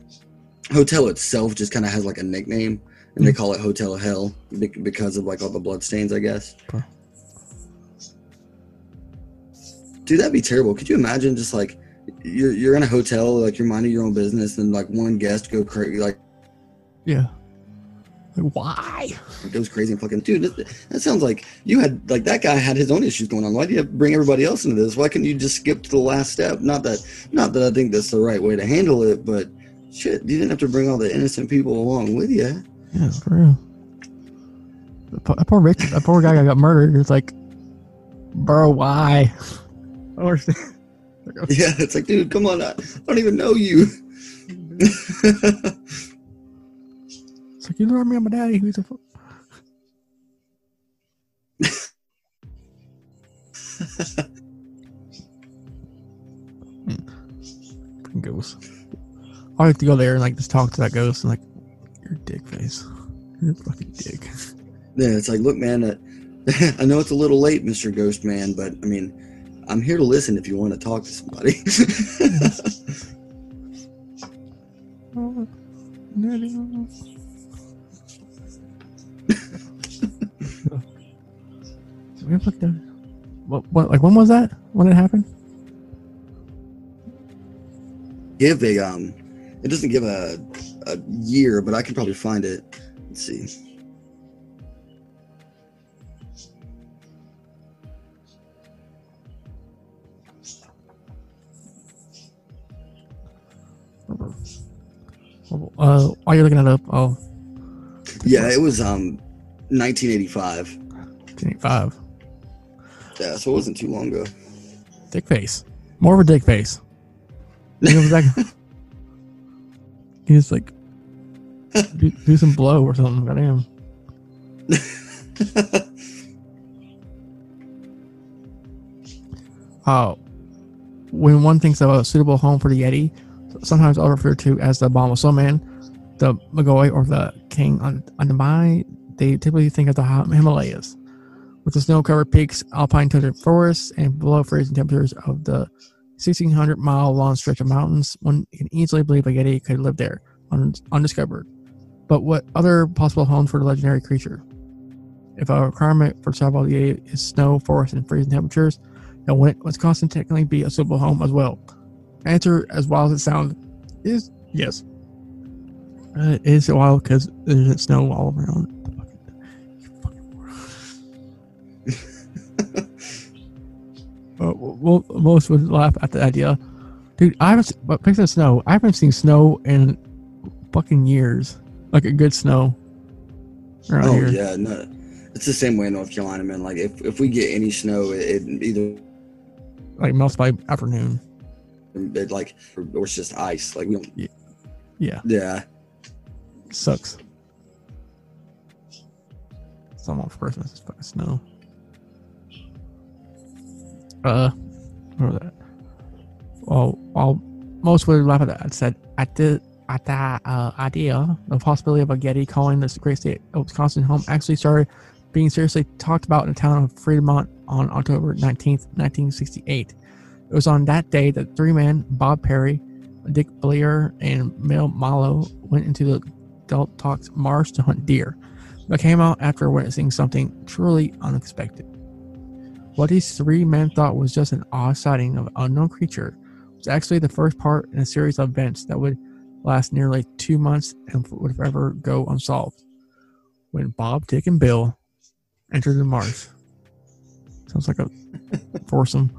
[SPEAKER 5] hotel itself just kind of has like a nickname, and they call it Hotel Hell because of like all the bloodstains, I guess.
[SPEAKER 4] Okay.
[SPEAKER 5] Dude, that'd be terrible. Could you imagine just like you're you're in a hotel, like you're minding your own business, and like one guest go crazy, like
[SPEAKER 4] Yeah. Like, why?
[SPEAKER 5] It goes crazy and fucking dude. That, that sounds like you had like that guy had his own issues going on. Why do you bring everybody else into this? Why couldn't you just skip to the last step? Not that not that I think that's the right way to handle it, but shit, you didn't have to bring all the innocent people along with you.
[SPEAKER 4] Yeah, for real. That poor- that poor Rick, that poor guy got murdered. It's like, bro, why? I don't understand. [laughs]
[SPEAKER 5] Yeah, it's like, dude, come on, I, I don't even know you.
[SPEAKER 4] It's like you me on my daddy. Who's a fu- Freaking [laughs] ghost. I like to go there and like just talk to that ghost and like, your dick face. Your fucking dick.
[SPEAKER 5] Yeah, it's like, look, man, uh, [laughs] I know it's a little late, Mister Ghost Man, but I mean, I'm here to listen if you want to talk to somebody.
[SPEAKER 4] So we like, the- What, what, like, when was that? When it happened?
[SPEAKER 5] give a um, it doesn't give a a year, but I can probably find it. Let's see.
[SPEAKER 4] Uh, are you're looking that up, oh,
[SPEAKER 5] Yeah, it was um, 1985.
[SPEAKER 4] 1985.
[SPEAKER 5] Yeah, so it wasn't too long ago.
[SPEAKER 4] Dick face. More of a dick face. You know, like, [laughs] he's like, do, do some blow or something. Goddamn. Uh, [laughs] when one thinks of a suitable home for the Yeti, sometimes all referred to as the Bomb Man, the Magoi, or the King on, on the Mai, they typically think of the Himalayas, with the snow covered peaks, alpine tundra forests, and below freezing temperatures of the 1,600 mile long stretch of mountains. One can easily believe a Yeti could live there, un- undiscovered. But what other possible homes for the legendary creature? If a requirement for survival Yeti is snow, forest, and freezing temperatures, then Wisconsin technically be a suitable home as well? Answer, as wild as it sounds, is yes. Uh, it is wild because there's snow all around. [laughs] Uh, well, most would laugh at the idea. Dude, I haven't, but of snow. I haven't seen snow in fucking years. Like a good snow
[SPEAKER 5] oh
[SPEAKER 4] here.
[SPEAKER 5] yeah, no, it's the same way in North Carolina, man. Like if if we get any snow, it, it either
[SPEAKER 4] Like melts by afternoon.
[SPEAKER 5] It like or it's just ice. Like we don't.
[SPEAKER 4] Yeah,
[SPEAKER 5] Yeah,
[SPEAKER 4] sucks. Some off Christmas is fucking snow. Uh, what was that? Well, while most would laugh at that, I said at the at that uh, idea, the possibility of a Yeti calling this great state of Wisconsin home actually started being seriously talked about in the town of Fremont on October 19th, 1968. It was on that day that three men, Bob Perry, Dick Blair, and Mel Mallow, went into the Del Talks marsh to hunt deer, but came out after witnessing something truly unexpected. What these three men thought was just an odd sighting of an unknown creature was actually the first part in a series of events that would last nearly two months and would forever go unsolved. When Bob, Dick, and Bill entered the marsh. Sounds like a foursome.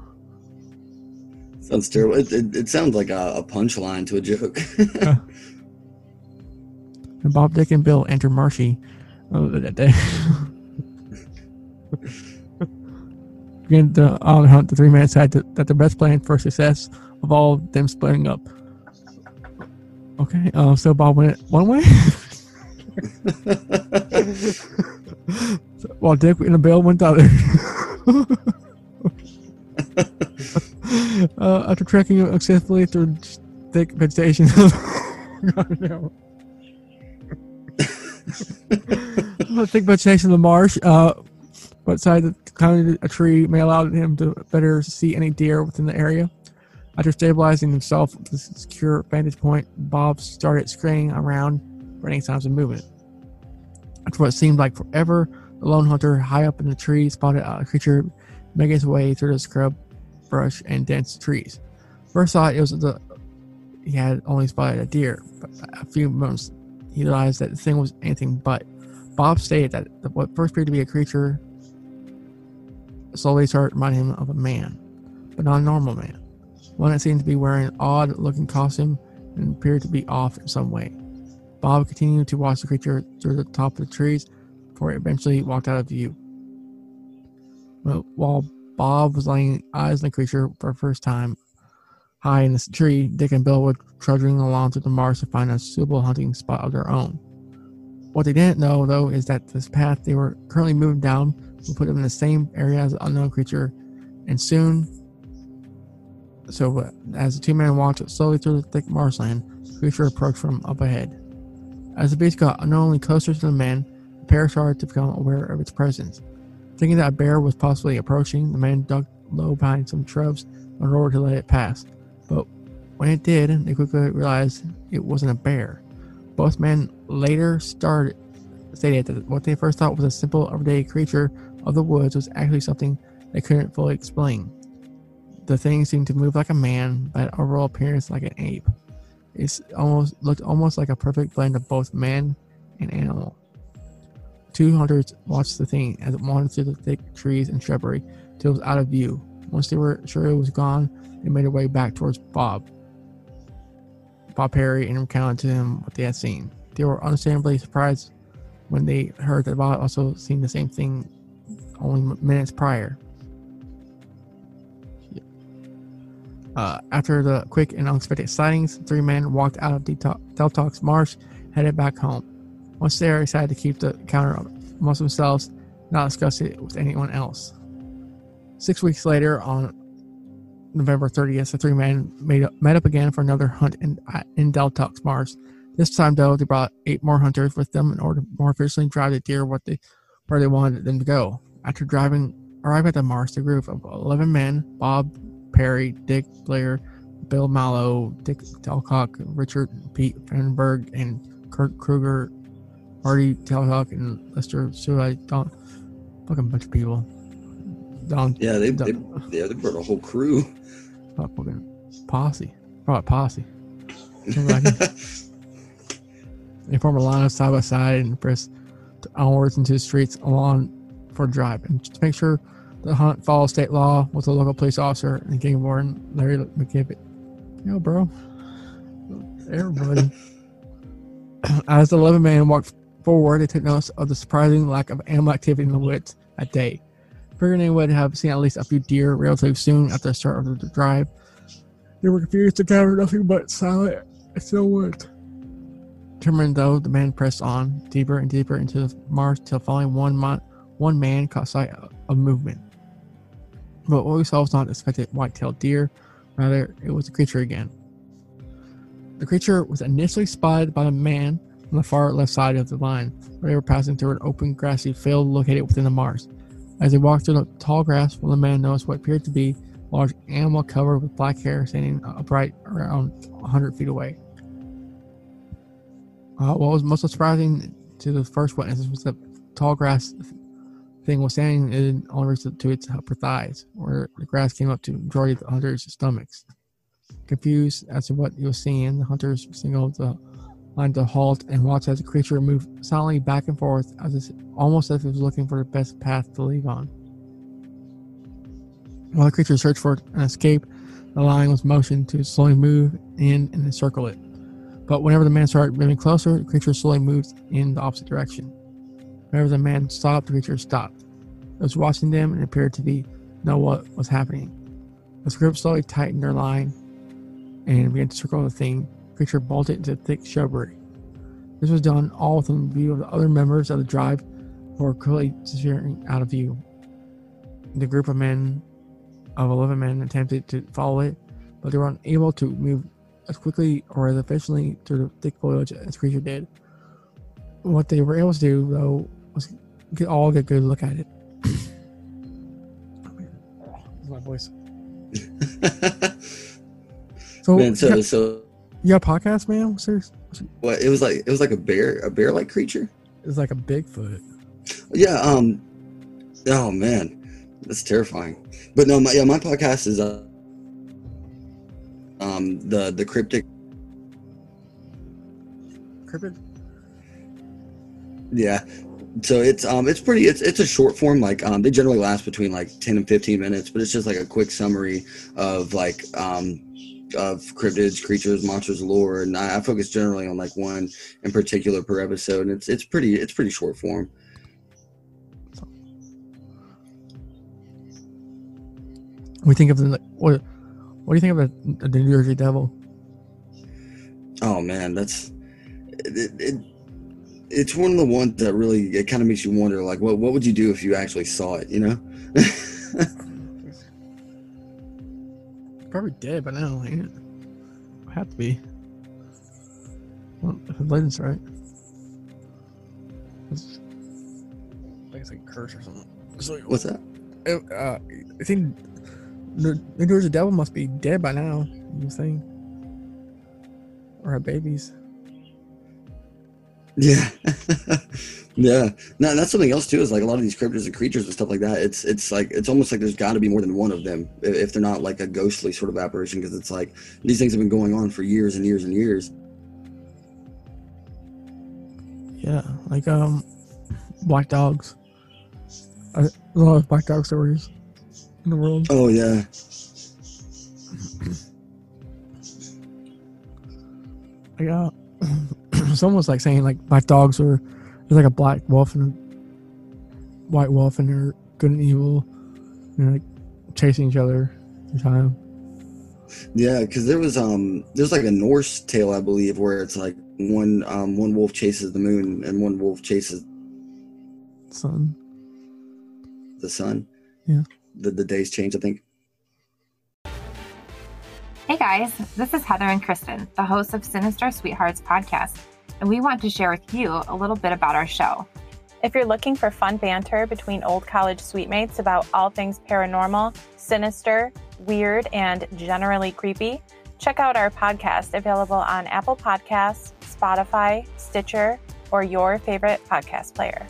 [SPEAKER 5] Sounds terrible. It, it, it sounds like a, a punchline to a joke. [laughs]
[SPEAKER 4] And Bob, Dick, and Bill enter Marshy uh, that day. Begin the on hunt. The three men decided that the best plan for success of all of them splitting up. Okay, uh, so Bob went one way, [laughs] [laughs] while Dick and Bill went the other. [laughs] uh, after trekking successfully through thick vegetation, [laughs] no. I think about chasing the marsh. Uh, but decided to climb a tree may allow him to better see any deer within the area. After stabilizing himself with a secure vantage point, Bob started scurrying around for any signs of movement. After what seemed like forever, the lone hunter, high up in the tree, spotted a creature making its way through the scrub, brush, and dense trees. First thought it was the he had only spotted a deer, but a few moments he realized that the thing was anything but. Bob stated that what first appeared to be a creature slowly started reminding him of a man, but not a normal man. One that seemed to be wearing an odd looking costume and appeared to be off in some way. Bob continued to watch the creature through the top of the trees before it eventually walked out of view. But while Bob was laying eyes on the creature for the first time high in the tree, Dick and Bill were trudging along through the marsh to find a suitable hunting spot of their own. What they didn't know, though, is that this path they were currently moving down would put them in the same area as the unknown creature, and soon. So, uh, as the two men walked slowly through the thick marshland, the creature approached from up ahead. As the beast got unknowingly closer to the men, the pair started to become aware of its presence. Thinking that a bear was possibly approaching, the man dug low behind some shrubs in order to let it pass. But when it did, they quickly realized it wasn't a bear. Both men later started stated that what they first thought was a simple everyday creature of the woods was actually something they couldn't fully explain. The thing seemed to move like a man, but overall appearance like an ape. It almost looked almost like a perfect blend of both man and animal. Two hunters watched the thing as it wandered through the thick trees and shrubbery till it was out of view. Once they were sure it was gone, they made their way back towards Bob. Bob Perry and recounted to him what they had seen. They were understandably surprised when they heard that Bob also seen the same thing only minutes prior. Uh, after the quick and unexpected sightings, three men walked out of Deltox Marsh, headed back home. Once they decided to keep the encounter amongst themselves, not discuss it with anyone else. Six weeks later, on November 30th, the three men met up again for another hunt in, in Deltox Marsh. This time, though, they brought eight more hunters with them in order to more efficiently drive the deer what they, where they wanted them to go. After driving, arrived at the marsh, the group of 11 men Bob, Perry, Dick Blair, Bill Mallow, Dick Delcock, Richard Pete Fenberg, and Kurt Kruger, Marty Telhock, and Lester Sewell. Don't fucking bunch of people. Don,
[SPEAKER 5] yeah, they, they, yeah, they brought a whole crew.
[SPEAKER 4] Fucking posse. A posse. [laughs] they form a line side by side and press onwards into the streets along for a drive. And to make sure the hunt follows state law with the local police officer and game warden Larry McKibbett. Yo, bro. Everybody. [laughs] As the 11 man walked forward, they took notice of the surprising lack of animal activity in the woods that day. Figuring they would have seen at least a few deer relatively soon after the start of the drive, they were confused to encounter nothing but silent still woods. Determined though, the man pressed on deeper and deeper into the marsh till finally one, one man caught sight of movement. But what we saw was not expected white-tailed deer, rather it was a creature again. The creature was initially spotted by the man on the far left side of the line, where they were passing through an open grassy field located within the marsh. As they walked through the tall grass, one of the men noticed what appeared to be a large animal covered with black hair standing upright around 100 feet away. Uh, what was most surprising to the first witnesses was that tall grass thing was standing in only to its upper thighs, where the grass came up to majority of the hunters' stomachs. Confused as to what he was seeing, the hunters signaled the to halt and watched as the creature moved silently back and forth, as if, almost as if it was looking for the best path to leave on. While the creature searched for an escape, the line was motioned to slowly move in and encircle it. But whenever the man started moving closer, the creature slowly moved in the opposite direction. Whenever the man stopped, the creature stopped. It was watching them and appeared to be know what was happening. The group slowly tightened their line and began to circle the thing. The creature bolted into thick shrubbery. This was done all within view of the other members of the tribe who were quickly disappearing out of view. The group of men of 11 men attempted to follow it, but they were unable to move as quickly or as efficiently through the thick foliage as the creature did. What they were able to do, though, was get all get a good look at it. That's my voice. [laughs] So,
[SPEAKER 5] man, so so
[SPEAKER 4] you got a podcast, man? Serious?
[SPEAKER 5] what? It was like it was like a bear, a bear-like creature.
[SPEAKER 4] It's like a Bigfoot.
[SPEAKER 5] Yeah. Um. Oh man, that's terrifying. But no, my, yeah, my podcast is uh, um the the cryptic.
[SPEAKER 4] Cryptid?
[SPEAKER 5] Yeah. So it's um it's pretty it's it's a short form like um they generally last between like 10 and 15 minutes but it's just like a quick summary of like um of cryptids creatures monsters lore and I, I focus generally on like one in particular per episode and it's it's pretty it's pretty short form
[SPEAKER 4] We think of the what? What do you think of the, the New Jersey Devil?
[SPEAKER 5] Oh man, that's it, it, it's one of the ones that really it kind of makes you wonder like what what would you do if you actually saw it, you know? [laughs]
[SPEAKER 4] Probably dead by now. Ain't it? Have to be. Well, if the legend's right. It's, I think it's like a curse or something. So,
[SPEAKER 5] What's that?
[SPEAKER 4] uh, I think the New Jersey Devil must be dead by now. You think? Or have babies.
[SPEAKER 5] Yeah. [laughs] yeah. No, that's something else too. Is like a lot of these cryptids and creatures and stuff like that. It's it's like it's almost like there's got to be more than one of them if they're not like a ghostly sort of apparition because it's like these things have been going on for years and years and years.
[SPEAKER 4] Yeah, like um, black dogs. A lot of black dog stories in the world.
[SPEAKER 5] Oh yeah.
[SPEAKER 4] Like, [clears throat] uh, someone was like saying like black dogs are there's like a black wolf and a white wolf and they're good and evil, you know, like chasing each other every time.
[SPEAKER 5] Yeah, because there was um there's like a Norse tale I believe where it's like one um one wolf chases the moon and one wolf chases
[SPEAKER 4] sun.
[SPEAKER 5] the sun.
[SPEAKER 4] Yeah.
[SPEAKER 5] The the days change, I think.
[SPEAKER 9] Hey guys, this is Heather and Kristen, the hosts of Sinister Sweethearts podcast, and we want to share with you a little bit about our show.
[SPEAKER 10] If you're looking for fun banter between old college sweetmates about all things paranormal, sinister, weird, and generally creepy, check out our podcast available on Apple Podcasts, Spotify, Stitcher, or your favorite podcast player.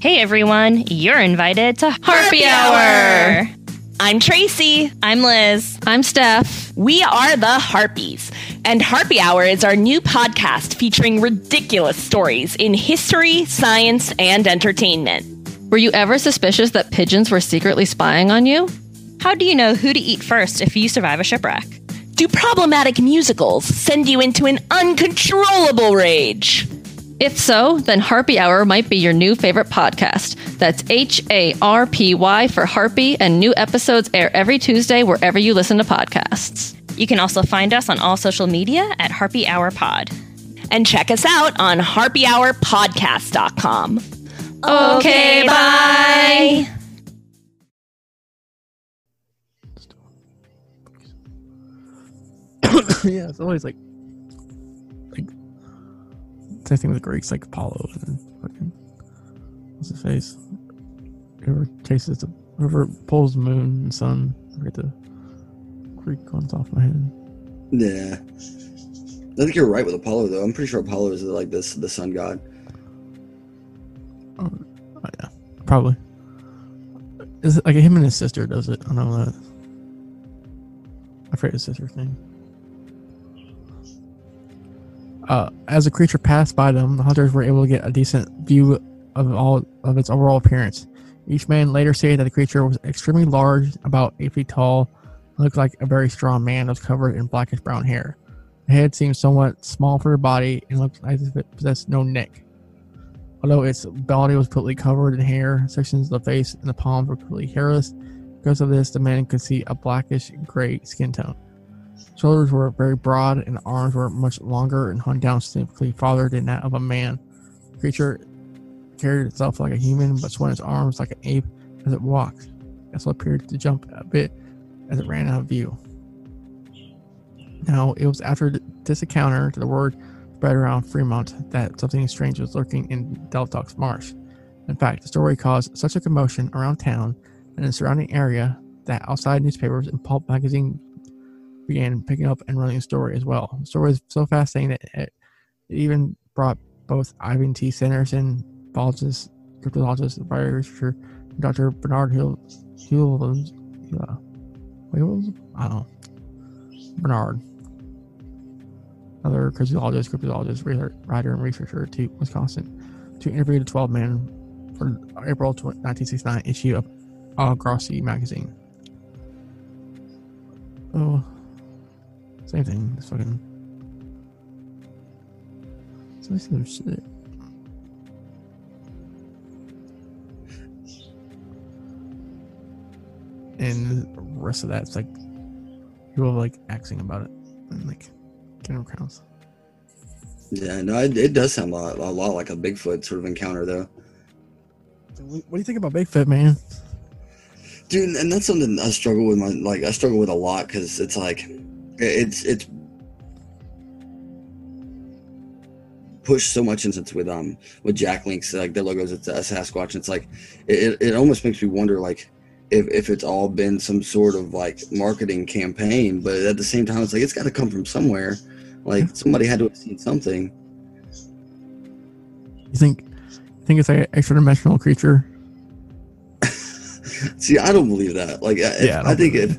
[SPEAKER 11] Hey everyone, you're invited to Harpy, Hour. I'm Tracy. I'm Liz. I'm Steph. We are the Harpies, and Harpy Hour is our new podcast featuring ridiculous stories in history, science, and entertainment.
[SPEAKER 12] Were you ever suspicious that pigeons were secretly spying on you?
[SPEAKER 11] How do you know who to eat first if you survive a shipwreck? Do problematic musicals send you into an uncontrollable rage?
[SPEAKER 12] If so, then Harpy Hour might be your new favorite podcast. That's H A R P Y for Harpy, and new episodes air every Tuesday wherever you listen to podcasts.
[SPEAKER 11] You can also find us on all social media at Harpy Hour Pod. And check us out on harpyhourpodcast.com. Okay, bye. [coughs]
[SPEAKER 4] yeah, it's always like like thing with the Greeks, like Apollo and fucking what's his face? Whoever chases the whoever pulls the moon and sun. I forget the Greek ones off my head.
[SPEAKER 5] Yeah. I think you're right with Apollo though. I'm pretty sure Apollo is like this the sun god.
[SPEAKER 4] Oh, oh, yeah, probably. Is it like him and his sister does it? I know that. I forget his sister's name. Uh, as the creature passed by them, the hunters were able to get a decent view of all of its overall appearance. Each man later stated that the creature was extremely large, about eight feet tall, looked like a very strong man was covered in blackish brown hair. The head seemed somewhat small for the body and looked as if it possessed no neck. Although its body was completely covered in hair, sections of the face and the palms were completely hairless. Because of this, the man could see a blackish gray skin tone. Shoulders were very broad and arms were much longer and hung down significantly farther than that of a man. The creature carried itself like a human but swung its arms like an ape as it walked. It appeared to jump a bit as it ran out of view. Now, it was after this encounter that the word spread around Fremont that something strange was lurking in Deltox Marsh. In fact, the story caused such a commotion around town and the surrounding area that outside newspapers and pulp magazine began picking up and running the story as well. The story was so fascinating that it, it even brought both Ivan T. Sanderson, biologist, cryptologist, researcher, and Dr. Bernard Hill, Hill, uh, Hills? I don't know. Bernard, another cryptologist, cryptologist, writer, and researcher to Wisconsin, to interview the 12 men for April 20, 1969 issue of uh, Argosy magazine. Oh, same thing. It's fucking. It's nice little shit. And the rest of that, it's like people like axing about it and like getting crowns.
[SPEAKER 5] Yeah, no, it, it does sound a lot, a lot like a Bigfoot sort of encounter, though.
[SPEAKER 4] What do you think about Bigfoot, man?
[SPEAKER 5] dude and that's something i struggle with my like i struggle with a lot because it's like it's it's pushed so much instance with um with Jack Link's like their logos it's a sasquatch and it's like it, it almost makes me wonder like if, if it's all been some sort of like marketing campaign but at the same time it's like it's got to come from somewhere like somebody had to have seen something
[SPEAKER 4] You think you think it's like an extra dimensional creature? [laughs]
[SPEAKER 5] See, I don't believe that. Like, I,
[SPEAKER 4] Yeah, I
[SPEAKER 5] I, think if,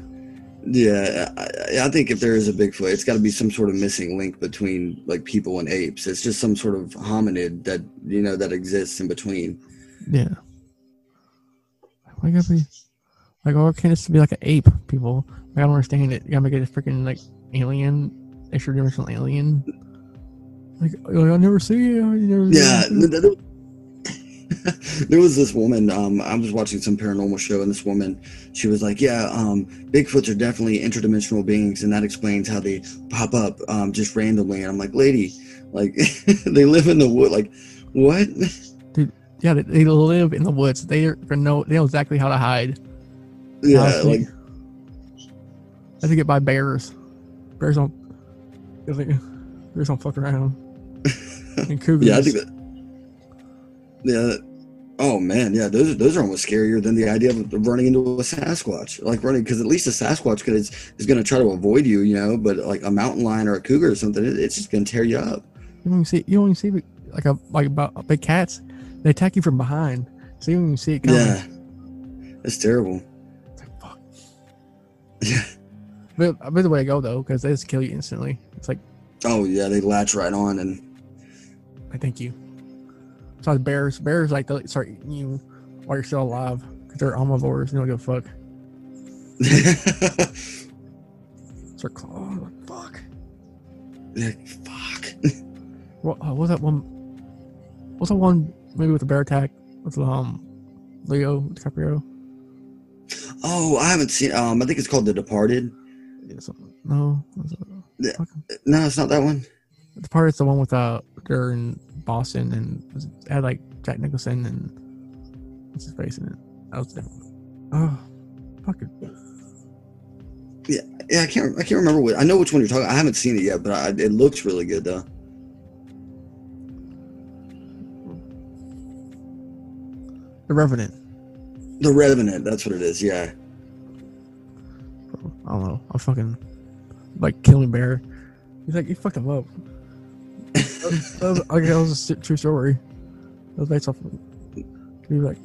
[SPEAKER 5] yeah, I, I think if there is a Bigfoot, it's got to be some sort of missing link between like people and apes. It's just some sort of hominid that you know that exists in between.
[SPEAKER 4] Yeah. Why gotta be like why can't it be like an ape, people? I don't understand it. You gotta make it a freaking like alien, extra dimensional alien. Like, like I'll never see you. you never
[SPEAKER 5] Yeah, th- th- [laughs] there was this woman. Um, I was watching some paranormal show, and this woman, she was like, "Yeah, um, Bigfoots are definitely interdimensional beings, and that explains how they pop up um, just randomly." And I'm like, "Lady, like [laughs] they live in the wood. Like, what?"
[SPEAKER 4] Dude, yeah, they, they live in the woods. They are they know they know exactly how to hide.
[SPEAKER 5] Yeah,
[SPEAKER 4] Honestly.
[SPEAKER 5] like
[SPEAKER 4] I think it by bears. Bears don't. Bears don't fuck around. [laughs] and cougars.
[SPEAKER 5] yeah, I think that. Yeah. Oh man, yeah, those are those are almost scarier than the idea of running into a Sasquatch. Like running, because at least a Sasquatch could, is is going to try to avoid you, you know. But like a mountain lion or a cougar or something, it, it's just going to tear you up.
[SPEAKER 4] You don't even see. You don't even see like a like about big cats. They attack you from behind, so you don't even see it coming.
[SPEAKER 5] Yeah, it's terrible. [laughs]
[SPEAKER 4] Yeah, But I bet the way to go though, because they just kill you instantly. It's like
[SPEAKER 5] Oh yeah, they latch right on and
[SPEAKER 4] I thank you. The bears, bears like they start eating you while you're still alive because they're omnivores. They don't give a fuck. [laughs] Start. Like, fuck.
[SPEAKER 5] Yeah, fuck. [laughs]
[SPEAKER 4] What, uh, what was that one? What's that one maybe with the bear attack with um Leo DiCaprio?
[SPEAKER 5] Oh, I haven't seen. Um, I think it's called The Departed.
[SPEAKER 4] Yeah, something. No.
[SPEAKER 5] No, it's not that one.
[SPEAKER 4] the part is the one with uh they're in Boston and was- had like Jack Nicholson and what's his face in it. That was different. Oh, fucking.
[SPEAKER 5] Yeah, yeah, I can't. I can't remember what. I know which one you're talking. I haven't seen it yet, but I, it looks really good though.
[SPEAKER 4] The Revenant.
[SPEAKER 5] The Revenant. That's what it is. Yeah.
[SPEAKER 4] I don't know. I'm fucking like killing bear. He's like, you fucked him up. That, was, like, that was a true story. That was based off. Of, he was like,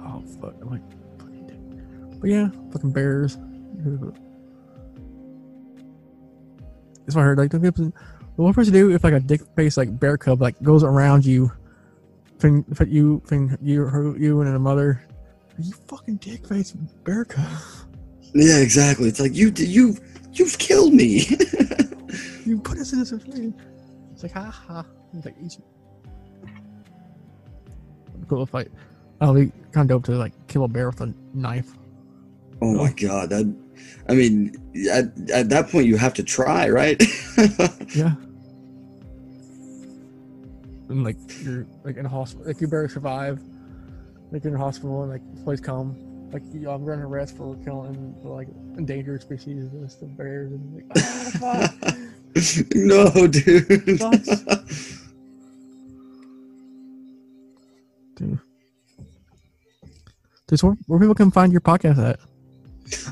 [SPEAKER 4] oh fuck. I'm like, fucking dick. But yeah, fucking bears. that's what I heard. Like, the what person do if like a dick face like bear cub like goes around you, thing, if you, thing, you, her, you and a mother, you fucking dick face bear cub.
[SPEAKER 5] Yeah, exactly. It's like you you you've killed me. [laughs]
[SPEAKER 4] you put us in this situation. It's like ah, ah, ha ha. It's like easy. Cool fight. Oh, we kind of dope to like kill a bear with a knife.
[SPEAKER 5] oh my god, that. I mean, at, at that point you have to try, right? [laughs]
[SPEAKER 4] Yeah. And like you're like in a hospital, like you barely survive. Like you're in a hospital and like police come, like you, I'm running arrest for killing like endangered species, and the bears, and like oh fuck. [laughs]
[SPEAKER 5] no, dude.
[SPEAKER 4] Sucks. Dude. Dude, where, where people can find your podcast at?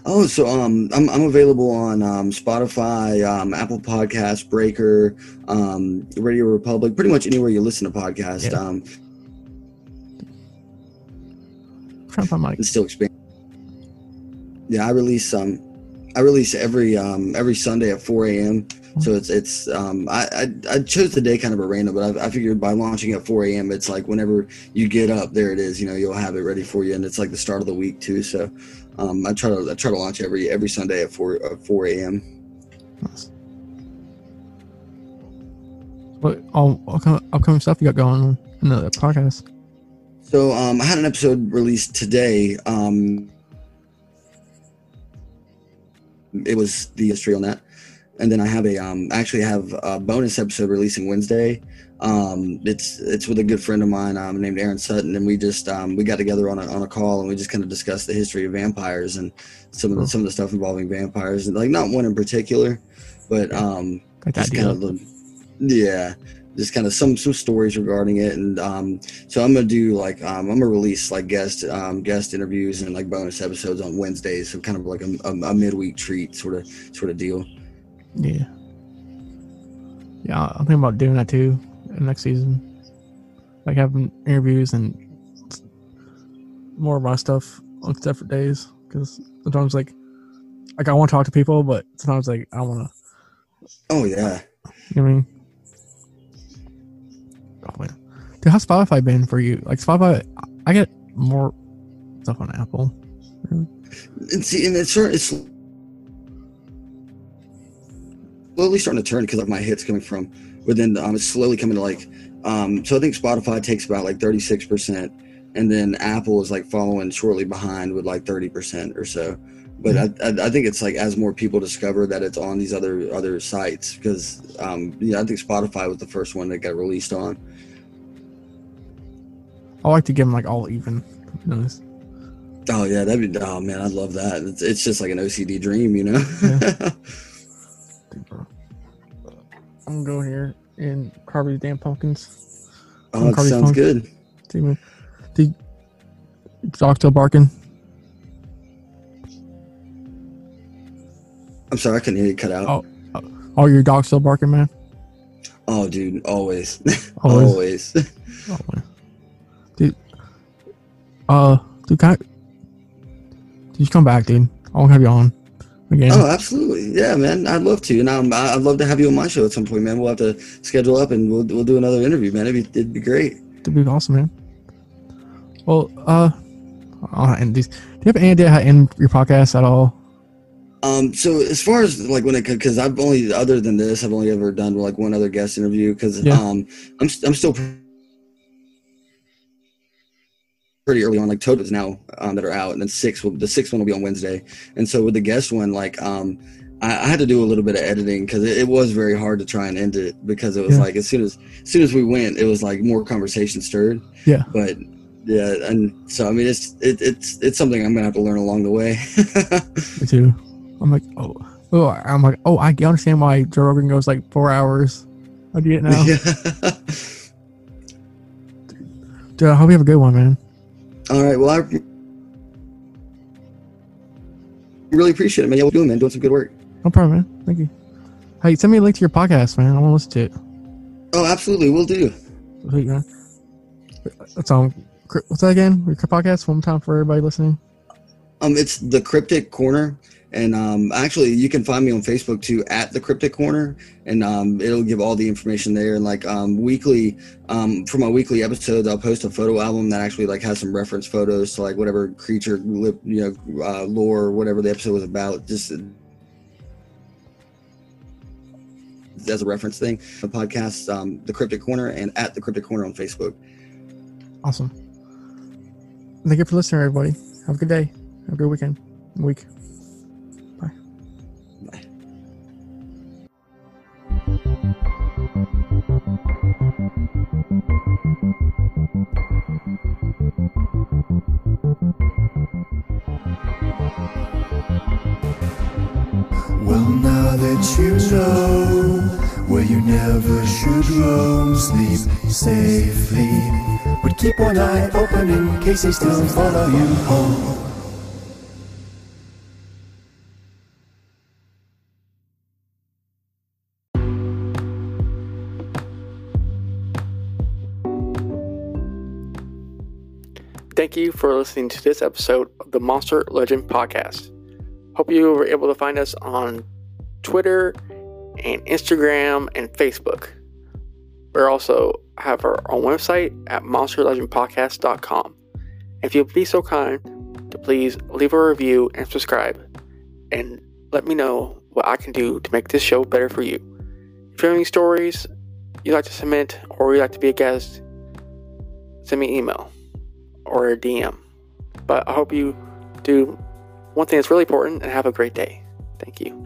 [SPEAKER 5] Oh, so um, I'm I'm available on um, Spotify, um, Apple Podcasts, Breaker, um, RadioPublic, pretty much anywhere you listen to podcasts.
[SPEAKER 4] Yeah.
[SPEAKER 5] Um,
[SPEAKER 4] trying to find my
[SPEAKER 5] it's still expanding. Yeah, I release um, I release every um every Sunday at 4 a.m. So it's it's um I, I I chose the day kind of a random, but I, I figured by launching at 4 a.m. it's like whenever you get up, there it is. You know, you'll have it ready for you, and it's like the start of the week too. So um, I try to I try to launch every every Sunday at 4 uh, 4 a.m. Nice.
[SPEAKER 4] what all upcoming, upcoming stuff you got going on in the podcast.
[SPEAKER 5] So um, I had an episode released today. Um, it was the history on that, and then I have a um, I actually have a bonus episode releasing Wednesday. Um, it's it's with a good friend of mine um, named Aaron Sutton, and we just um, we got together on a on a call and we just kind of discussed the history of vampires and some of the some of the stuff involving vampires, and like not one in particular, but um,
[SPEAKER 4] Like
[SPEAKER 5] just kind of yeah just kind of some some stories regarding it and um so i'm gonna do like um i'm gonna release like guest um guest interviews and like bonus episodes on wednesdays so kind of like a, a, a midweek treat sort of sort of deal
[SPEAKER 4] Yeah. Yeah, I'm thinking about doing that too next season. Like having interviews and more of my stuff on separate days. Because sometimes, like, like I want to talk to people, but sometimes, like, I want to.
[SPEAKER 5] oh yeah
[SPEAKER 4] You know what I mean? Oh dude, how's Spotify been for you? Like Spotify, I get more stuff on Apple.
[SPEAKER 5] and see and it's it's slowly starting to turn because of my hits coming from but then um, it's slowly coming to like um so i think spotify takes about like 36% and then apple is like following shortly behind with like 30% or so but I, I, I think it's like as more people discover that it's on these other other sites because um yeah i think spotify was the first one that got released on
[SPEAKER 4] I like to give them like all even. This-
[SPEAKER 5] oh yeah that'd be oh man i'd love that it's, it's just like an ocd dream you know [laughs]
[SPEAKER 4] I'm gonna go here and carve these damn pumpkins.
[SPEAKER 5] Oh,
[SPEAKER 4] I'm
[SPEAKER 5] it
[SPEAKER 4] carve these
[SPEAKER 5] sounds
[SPEAKER 4] pumpkins.
[SPEAKER 5] good.
[SPEAKER 4] See, man. The dog still barking.
[SPEAKER 5] I'm sorry i couldn't hear you cut out
[SPEAKER 4] Oh, oh, your dog still barking, man.
[SPEAKER 5] Oh, dude, always, [laughs]
[SPEAKER 4] Always?
[SPEAKER 5] always. [laughs]
[SPEAKER 4] Oh dude. Uh, dude, can I, dude, you come back, dude. I want to have you on again.
[SPEAKER 5] Oh, absolutely, yeah, man. I'd love to, and I'm, I'd love to have you on my show at some point, man. We'll have to schedule up and we'll we'll do another interview, man. It'd be, it'd be great.
[SPEAKER 4] It'd be awesome, man. Well, uh, I'll end these. Do you have any idea how to end your podcast at all?
[SPEAKER 5] Um, so as far as like when it because I've only other than this I've only ever done like one other guest interview because
[SPEAKER 4] Yeah.
[SPEAKER 5] um I'm I'm still pretty early on like Toto's now um, that are out and then six will the sixth one will be on Wednesday and so with the guest one like um I, I had to do a little bit of editing because it, it was very hard to try and end it because it was
[SPEAKER 4] Yeah.
[SPEAKER 5] like as soon as as soon as we went it was like more conversation stirred
[SPEAKER 4] Yeah.
[SPEAKER 5] but yeah and so I mean it's it, it's it's something I'm gonna have to learn along the way. [laughs]
[SPEAKER 4] Me too. I'm like, oh, oh, I'm like, oh, I understand why Joe Rogan goes like four hours. I get it now.
[SPEAKER 5] Yeah.
[SPEAKER 4] Dude, I hope you have a good one, man.
[SPEAKER 5] All right. Well, I really appreciate it, man. Yeah, we're doing, man. Doing some good work.
[SPEAKER 4] No problem, man. Thank you. Hey, send me a link to your podcast, man. I want to listen to it.
[SPEAKER 5] Oh, absolutely. We'll do.
[SPEAKER 4] Sweet, man. That's um, what's that again? Your podcast one more time for everybody listening.
[SPEAKER 5] Um, it's the Cryptic Corner, And um, actually, you can find me on Facebook too at the Cryptic Corner, and um, it'll give all the information there. And like um, weekly, um, for my weekly episodes, I'll post a photo album that actually like has some reference photos to like whatever creature, you know, uh, lore, whatever the episode was about. Just as a reference thing. The podcast, um, The Cryptic Corner, and at The Cryptic Corner on Facebook.
[SPEAKER 13] Awesome. Thank you for listening, everybody. Have a good day. Have a good weekend. Week.
[SPEAKER 3] You know where you never should roam, sleep safely. But keep one eye open in case they still follow you home.
[SPEAKER 4] Thank you for listening to this episode of the Monster Legend Podcast. Hope you were able to find us on Twitter and Instagram and Facebook. We also have our own website at monsterlegendpodcast.com. If you'll be so kind to please leave a review and subscribe and let me know what I can do to make this show better for you. If you have any stories you'd like to submit or you'd like to be a guest, send me an email or a DM. But I hope you do one thing that's really important and have a great day. Thank you.